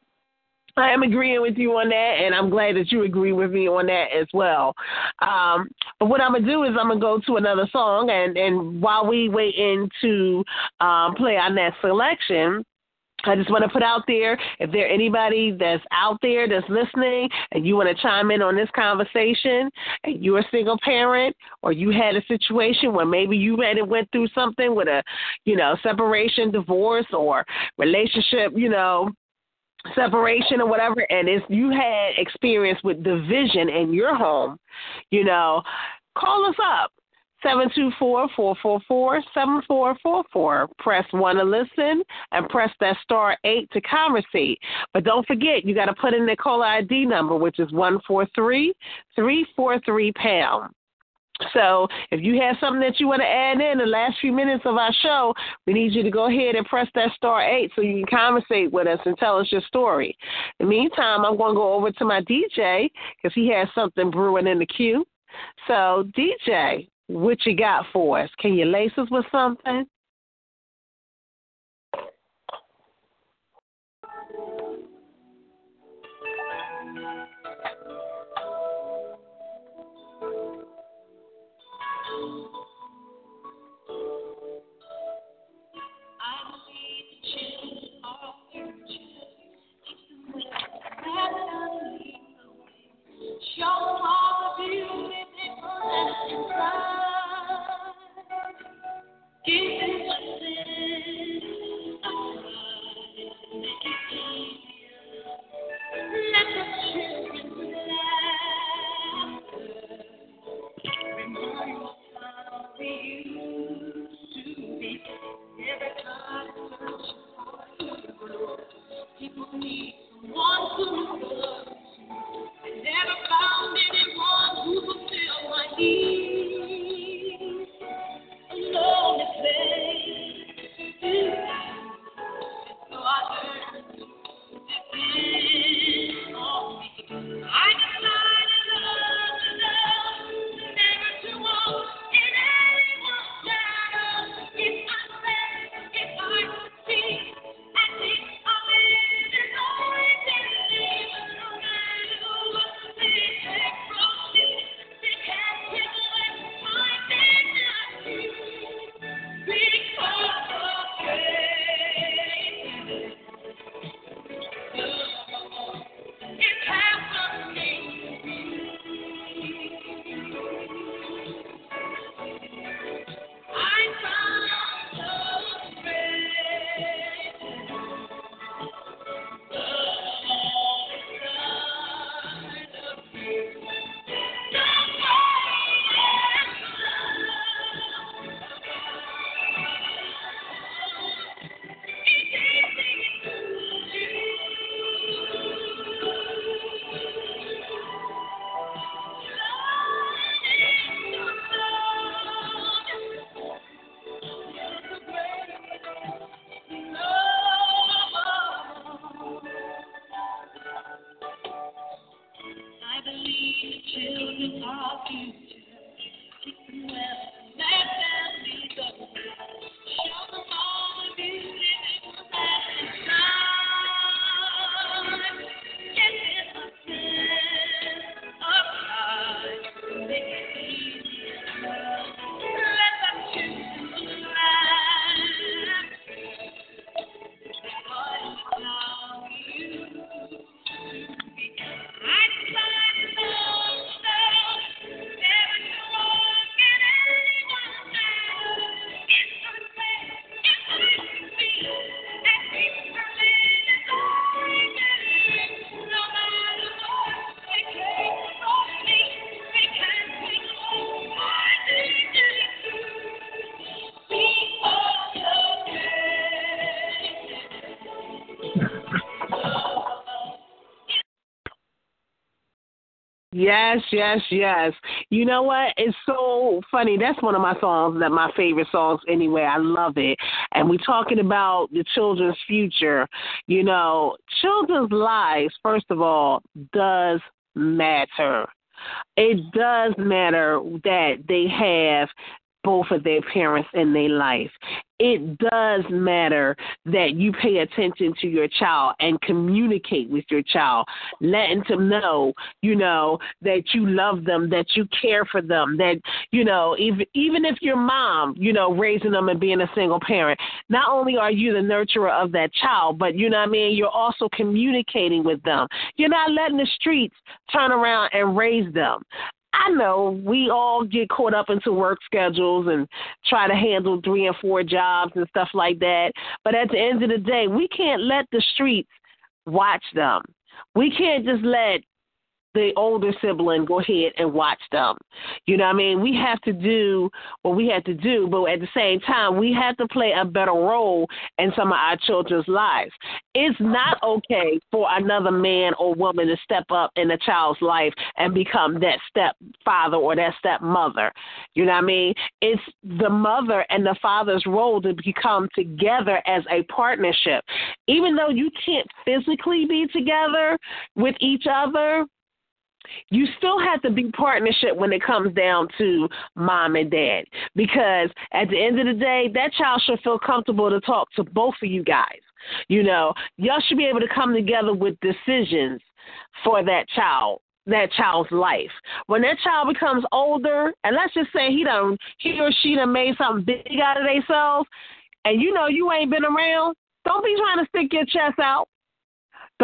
I am agreeing with you on that, and I'm glad that you agree with me on that as well. Um, but what I'm gonna do is I'm gonna go to another song, and and while we wait in to um, play our next selection. I just want to put out there if there anybody that's out there that's listening and you want to chime in on this conversation and you're a single parent or you had a situation where maybe you had went through something with a you know separation divorce or relationship you know separation or whatever, and if you had experience with division in your home, you know, call us up. 724-444-7444. Press 1 to listen and press that star 8 to conversate. But don't forget, you got to put in the caller ID number, which is 143-343-POUND. So if you have something that you want to add in the last few minutes of our show, we need you to go ahead and press that star eight so you can conversate with us and tell us your story. In the meantime, I'm going to go over to my DJ because he has something brewing in the queue. So DJ, what you got for us? Can you lace us with something? Yes, yes, yes. You know what? It's so funny. That's one of my songs that my favorite songs anyway. I love it. And we're talking about the children's future. You know, children's lives, first of all, does matter. It does matter that they have both of their parents in their life. It does matter that you pay attention to your child and communicate with your child, letting them know, you know, that you love them, that you care for them, that, you know, even even if your mom, you know, raising them and being a single parent, not only are you the nurturer of that child, but you know what I mean, you're also communicating with them. You're not letting the streets turn around and raise them. I know we all get caught up into work schedules and try to handle three and four jobs and stuff like that. But at the end of the day, we can't let the streets watch them. We can't just let the older sibling go ahead and watch them. You know what I mean? We have to do what we have to do, but at the same time, we have to play a better role in some of our children's lives. It's not okay for another man or woman to step up in a child's life and become that stepfather or that stepmother. You know what I mean? It's the mother and the father's role to become together as a partnership. Even though you can't physically be together with each other, you still have to be partnership when it comes down to mom and dad because at the end of the day that child should feel comfortable to talk to both of you guys you know y'all should be able to come together with decisions for that child that child's life. When that child becomes older, and let's just say he done he or she done made something big out of themselves, and you know you ain't been around, don't be trying to stick your chest out.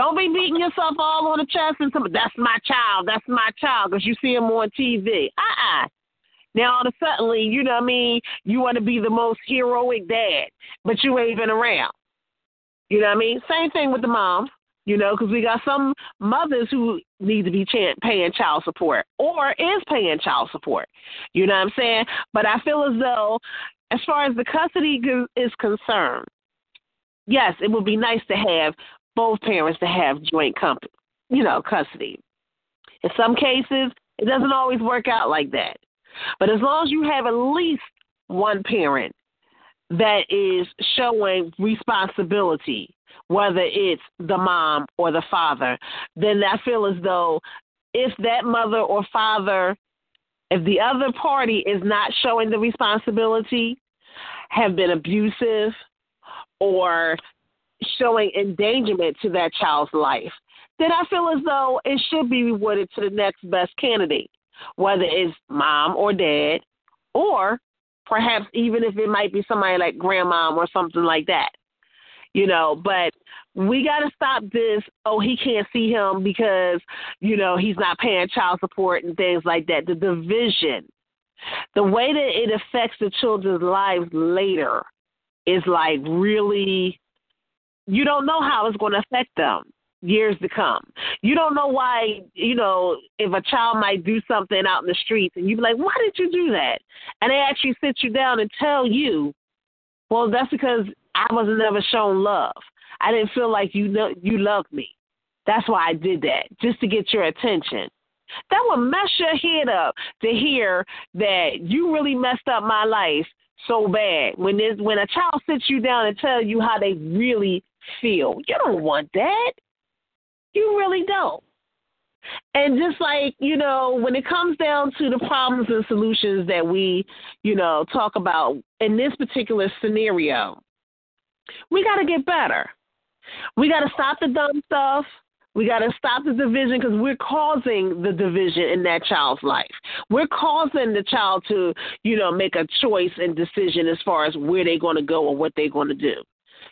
Don't be beating yourself all on the chest and saying, that's my child, that's my child, because you see him on TV. Uh-uh. Now, all of a sudden, you know what I mean, you want to be the most heroic dad, but you ain't been around. You know what I mean? Same thing with the mom, you know, because we got some mothers who need to be ch- paying child support or is paying child support. You know what I'm saying? But I feel as though, as far as the custody is concerned, yes, it would be nice to have both parents to have joint comp- you know, custody. In some cases, it doesn't always work out like that. But as long as you have at least one parent that is showing responsibility, whether it's the mom or the father, then I feel as though if that mother or father, if the other party is not showing the responsibility, have been abusive, or showing endangerment to that child's life, then I feel as though it should be rewarded to the next best candidate, whether it's mom or dad, or perhaps even if it might be somebody like grandmom or something like that. You know, but we got to stop this. Oh, he can't see him because, you know, he's not paying child support and things like that. The division, the way that it affects the children's lives later is like really you don't know how it's going to affect them years to come. You don't know why, you know, if a child might do something out in the streets and you'd be like, why did you do that? And they actually sit you down and tell you, well, that's because I was never shown love. I didn't feel like you know you loved me. That's why I did that, just to get your attention. That will mess your head up to hear that you really messed up my life so bad. When there's when a child sits you down and tell you how they really feel. You don't want that. You really don't. And just like, you know, when it comes down to the problems and solutions that we, you know, talk about in this particular scenario, we got to get better. We got to stop the dumb stuff. We got to stop the division because we're causing the division in that child's life. We're causing the child to, you know, make a choice and decision as far as where they're going to go or what they're going to do.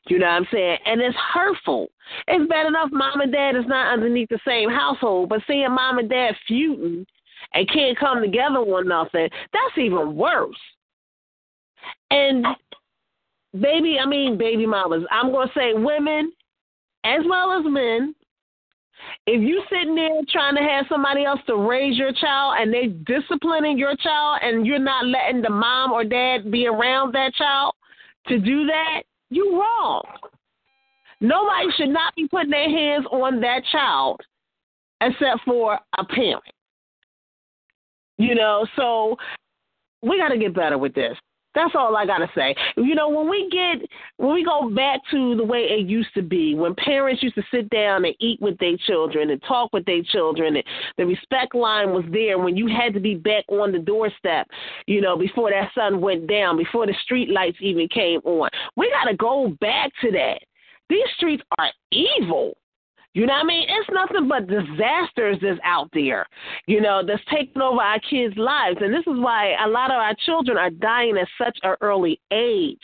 You know what I'm saying? And it's hurtful. It's bad enough mom and dad is not underneath the same household, but seeing mom and dad feuding and can't come together on nothing, that's even worse. And baby, I mean baby mamas, I'm gonna say women as well as men, if you sitting there trying to have somebody else to raise your child and they disciplining your child and you're not letting the mom or dad be around that child to do that, you wrong. Nobody should not be putting their hands on that child except for a parent. You know, so we got to get better with this. That's all I gotta say. You know, when we get when we go back to the way it used to be, when parents used to sit down and eat with their children and talk with their children, and the respect line was there when you had to be back on the doorstep, you know, before that sun went down, before the street lights even came on. We gotta go back to that. These streets are evil. You know what I mean? It's nothing but disasters that's out there, you know, that's taking over our kids' lives. And this is why a lot of our children are dying at such an early age.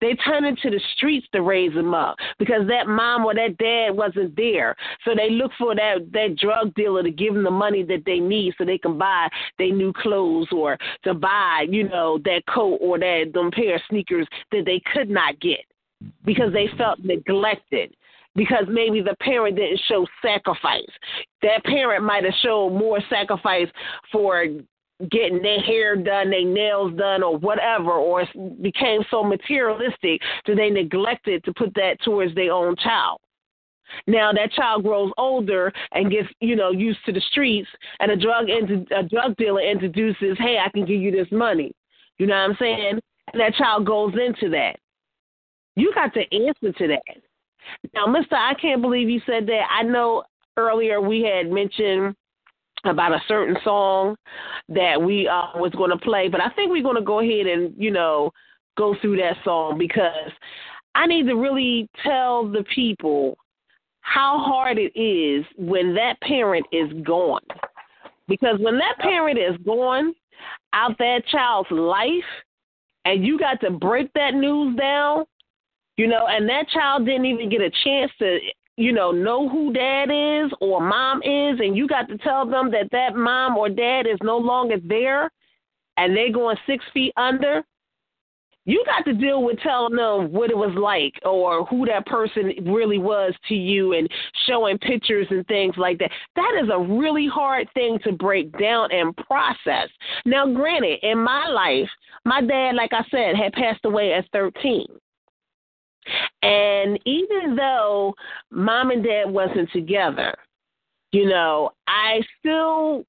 They turn into the streets to raise them up because that mom or that dad wasn't there. So they look for that that drug dealer to give them the money that they need so they can buy their new clothes or to buy, you know, that coat or that them pair of sneakers that they could not get because they felt neglected because maybe the parent didn't show sacrifice. That parent might have showed more sacrifice for getting their hair done, their nails done, or whatever, or became so materialistic that they neglected to put that towards their own child. Now that child grows older and gets, you know, used to the streets, and a drug a drug dealer introduces, "Hey, I can give you this money." You know what I'm saying? And that child goes into that. You got to answer to that. Now, Mister, I can't believe you said that. I know earlier we had mentioned about a certain song that we uh, was going to play, but I think we're going to go ahead and you know go through that song because I need to really tell the people how hard it is when that parent is gone. Because when that parent is gone out that child's life and you got to break that news down, you know, and that child didn't even get a chance to, you know, know who dad is or mom is, and you got to tell them that that mom or dad is no longer there and they're going six feet under. You got to deal with telling them what it was like or who that person really was to you and showing pictures and things like that. That is a really hard thing to break down and process. Now, granted, in my life, my dad, like I said, had passed away at 13. And even though mom and dad wasn't together, you know, I still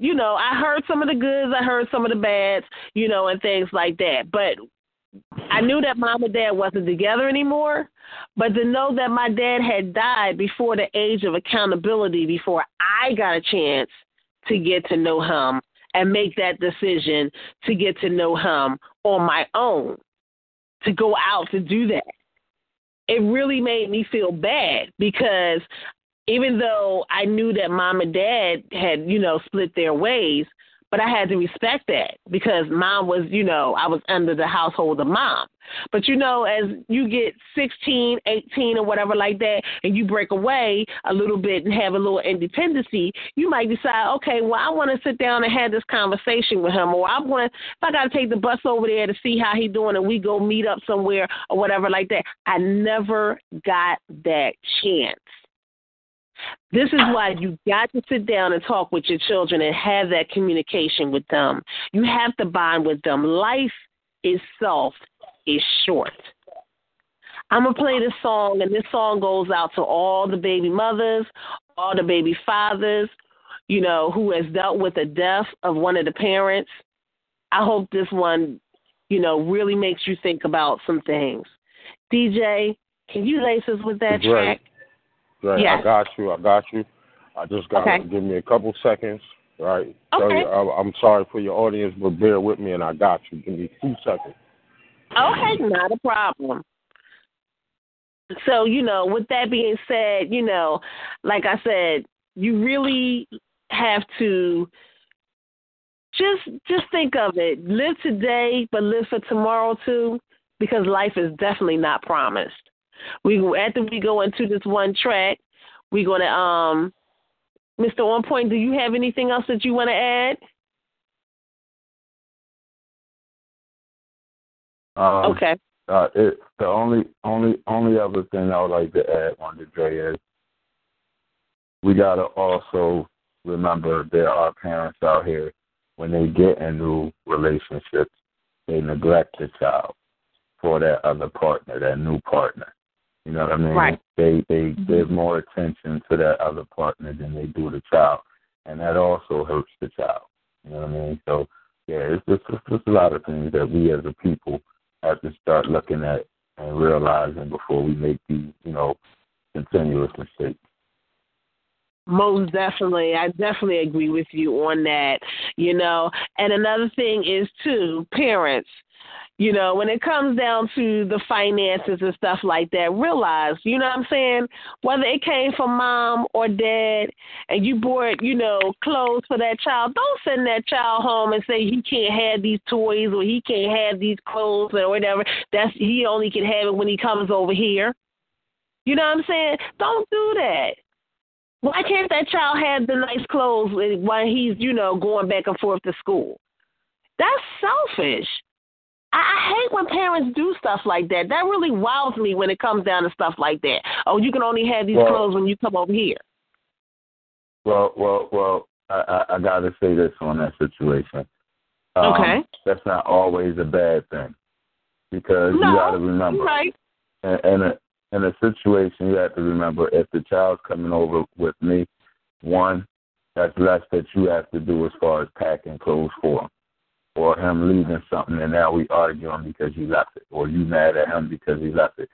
you know, I heard some of the goods, I heard some of the bads, you know, and things like that. But I knew that mom and dad wasn't together anymore. But to know that my dad had died before the age of accountability, before I got a chance to get to know him and make that decision to get to know him on my own, to go out to do that it really made me feel bad because even though I knew that mom and dad had, you know, split their ways, but I had to respect that because mom was, you know, I was under the household of mom. But you know, as you get 16, 18, or whatever like that, and you break away a little bit and have a little independency, you might decide, okay, well, I want to sit down and have this conversation with him, or I want if I got to take the bus over there to see how he's doing, and we go meet up somewhere or whatever like that. I never got that chance. This is why you got to sit down and talk with your children and have that communication with them. You have to bond with them. Life is soft, is short. I'm going to play this song, and this song goes out to all the baby mothers, all the baby fathers, you know, who has dealt with the death of one of the parents. I hope this one, you know, really makes you think about some things. DJ, can you lace us with that track? Right. Yes. I got you. I got you. I just got to Okay. give me a couple seconds. Right. So Okay. I, I'm sorry for your audience, but bear with me, and I got you. Give me two seconds. Okay, not a problem. So, you know, with that being said, you know, like I said, you really have to just just think of it. Live today, but live for tomorrow too, because life is definitely not promised. We after we go into this one track, we're gonna um Mr. On Point, do you have anything else that you want to add? Um, Okay. Uh, it, the only only only other thing I would like to add on to Dre is we gotta also remember there are parents out here when they get in new relationships, they neglect the child for that other partner, that new partner. You know what I mean? Right. They they mm-hmm. give more attention to that other partner than they do the child, and that also hurts the child. You know what I mean? So yeah, it's just it's just a lot of things that we as a people have to start looking at and realizing before we make these, you know, continuous mistakes. Most definitely. I definitely agree with you on that. You know, and another thing is too, parents, you know, when it comes down to the finances and stuff like that, realize, you know what I'm saying? Whether it came from mom or dad and you bought, you know, clothes for that child, don't send that child home and say he can't have these toys or he can't have these clothes or whatever. That's he only can have it when he comes over here. You know what I'm saying? Don't do that. Why can't that child have the nice clothes while he's, you know, going back and forth to school? That's selfish. I, I hate when parents do stuff like that. That really wows me when it comes down to stuff like that. Oh, you can only have these Well- clothes when you come over here. Well, well, well. I, I, I got to say this on that situation. Um, Okay. That's not always a bad thing because you got to remember, Right. And, in a in a situation, you have to remember if the child's coming over with me, one, that's less that you have to do as far as packing clothes for him, or him leaving something and now we arguing because he left it, or you mad at him because he left it.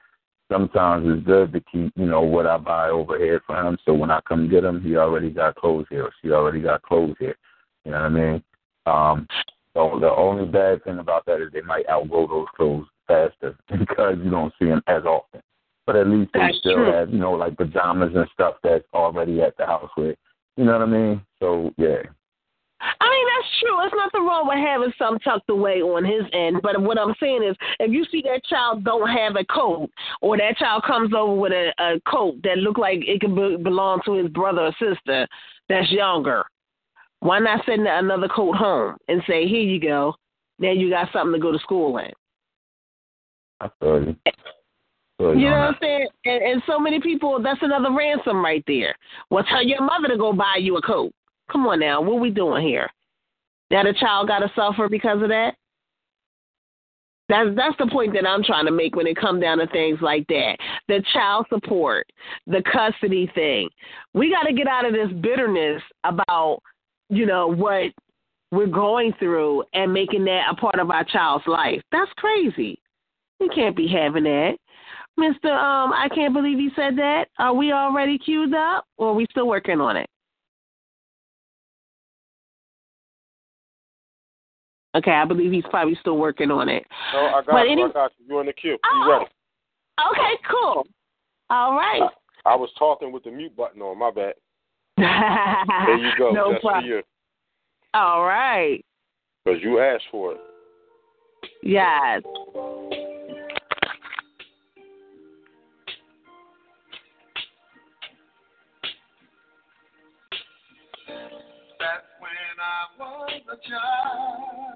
Sometimes it's good to keep, you know, what I buy over here for him, so when I come get him, he already got clothes here, or she already got clothes here. You know what I mean? Um, so the only bad thing about that is they might outgrow those clothes faster because you don't see them as often. But at least they That's still true. have, you know, like pajamas and stuff that's already at the house with. You know what I mean? So yeah. I mean, that's true. There's nothing wrong with having some tucked away on his end. But what I'm saying is, if you see that child don't have a coat, or that child comes over with a, a coat that look like it could be, belong to his brother or sister that's younger, why not send another coat home and say, "Here you go. Now you got something to go to school in." I feel you. You know what I'm saying? And, and so many people, that's another ransom right there. Well, tell your mother to go buy you a coat. Come on now, what we doing here? Now the child got to suffer because of that? That's that's the point that I'm trying to make when it comes down to things like that. The child support, the custody thing. We got to get out of this bitterness about, you know, what we're going through and making that a part of our child's life. That's crazy. We can't be having that. Mr. Um, I can't believe you said that. Are we already queued up or are we still working on it? Okay, I believe he's probably still working on it. No, I got But you. any- I got you. You in the queue. Oh. You ready? Okay, cool. All right. I was talking with the mute button on. My bad. There you go. no That's for problem. you. All right. Because you asked for it. Yes. That's when I was a child.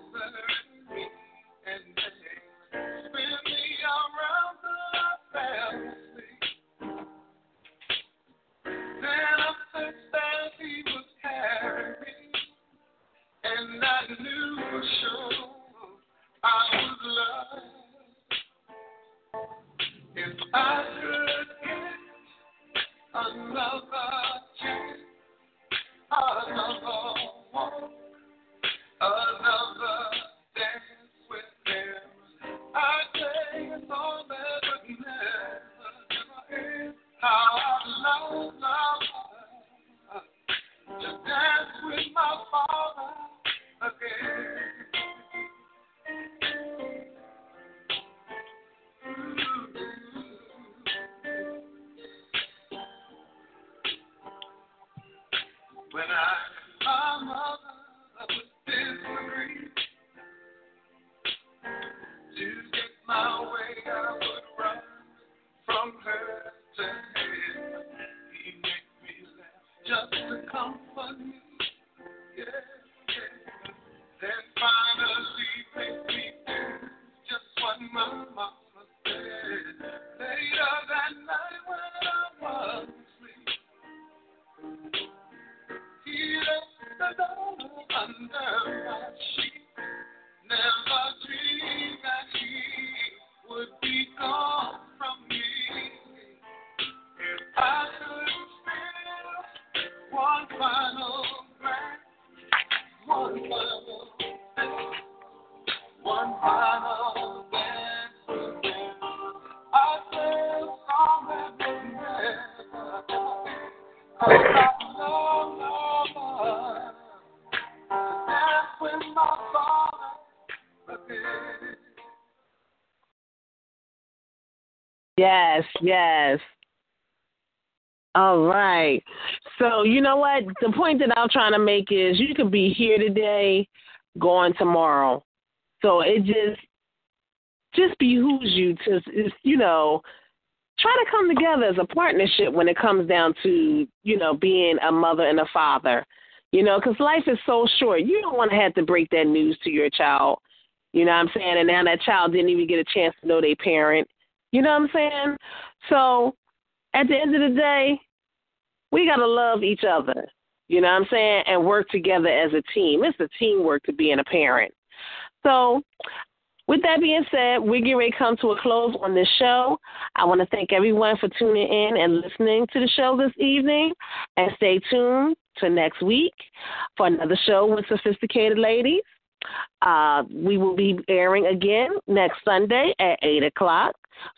I should get another chance. Another The point that I'm trying to make is you could be here today, gone tomorrow. So it just just behooves you to you know try to come together as a partnership when it comes down to you know being a mother and a father. You know, because life is so short. You don't want to have to break that news to your child. You know what I'm saying? And now that child didn't even get a chance to know their parent. You know what I'm saying? So at the end of the day, we got to love each other. You know what I'm saying? And work together as a team. It's a teamwork to being a parent. So, with that being said, we're getting ready to come to a close on this show. I want to thank everyone for tuning in and listening to the show this evening. And stay tuned to next week for another show with sophisticated ladies. Uh, we will be airing again next Sunday at 8 o'clock.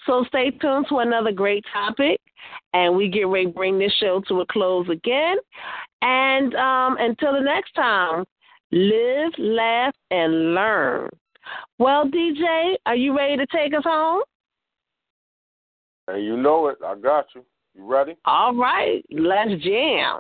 So stay tuned to another great topic, and we get ready to bring this show to a close again. And um, until the next time, live, laugh, and learn. Well, DJ, are you ready to take us home? And you know it. I got you. You ready? All right, let's jam.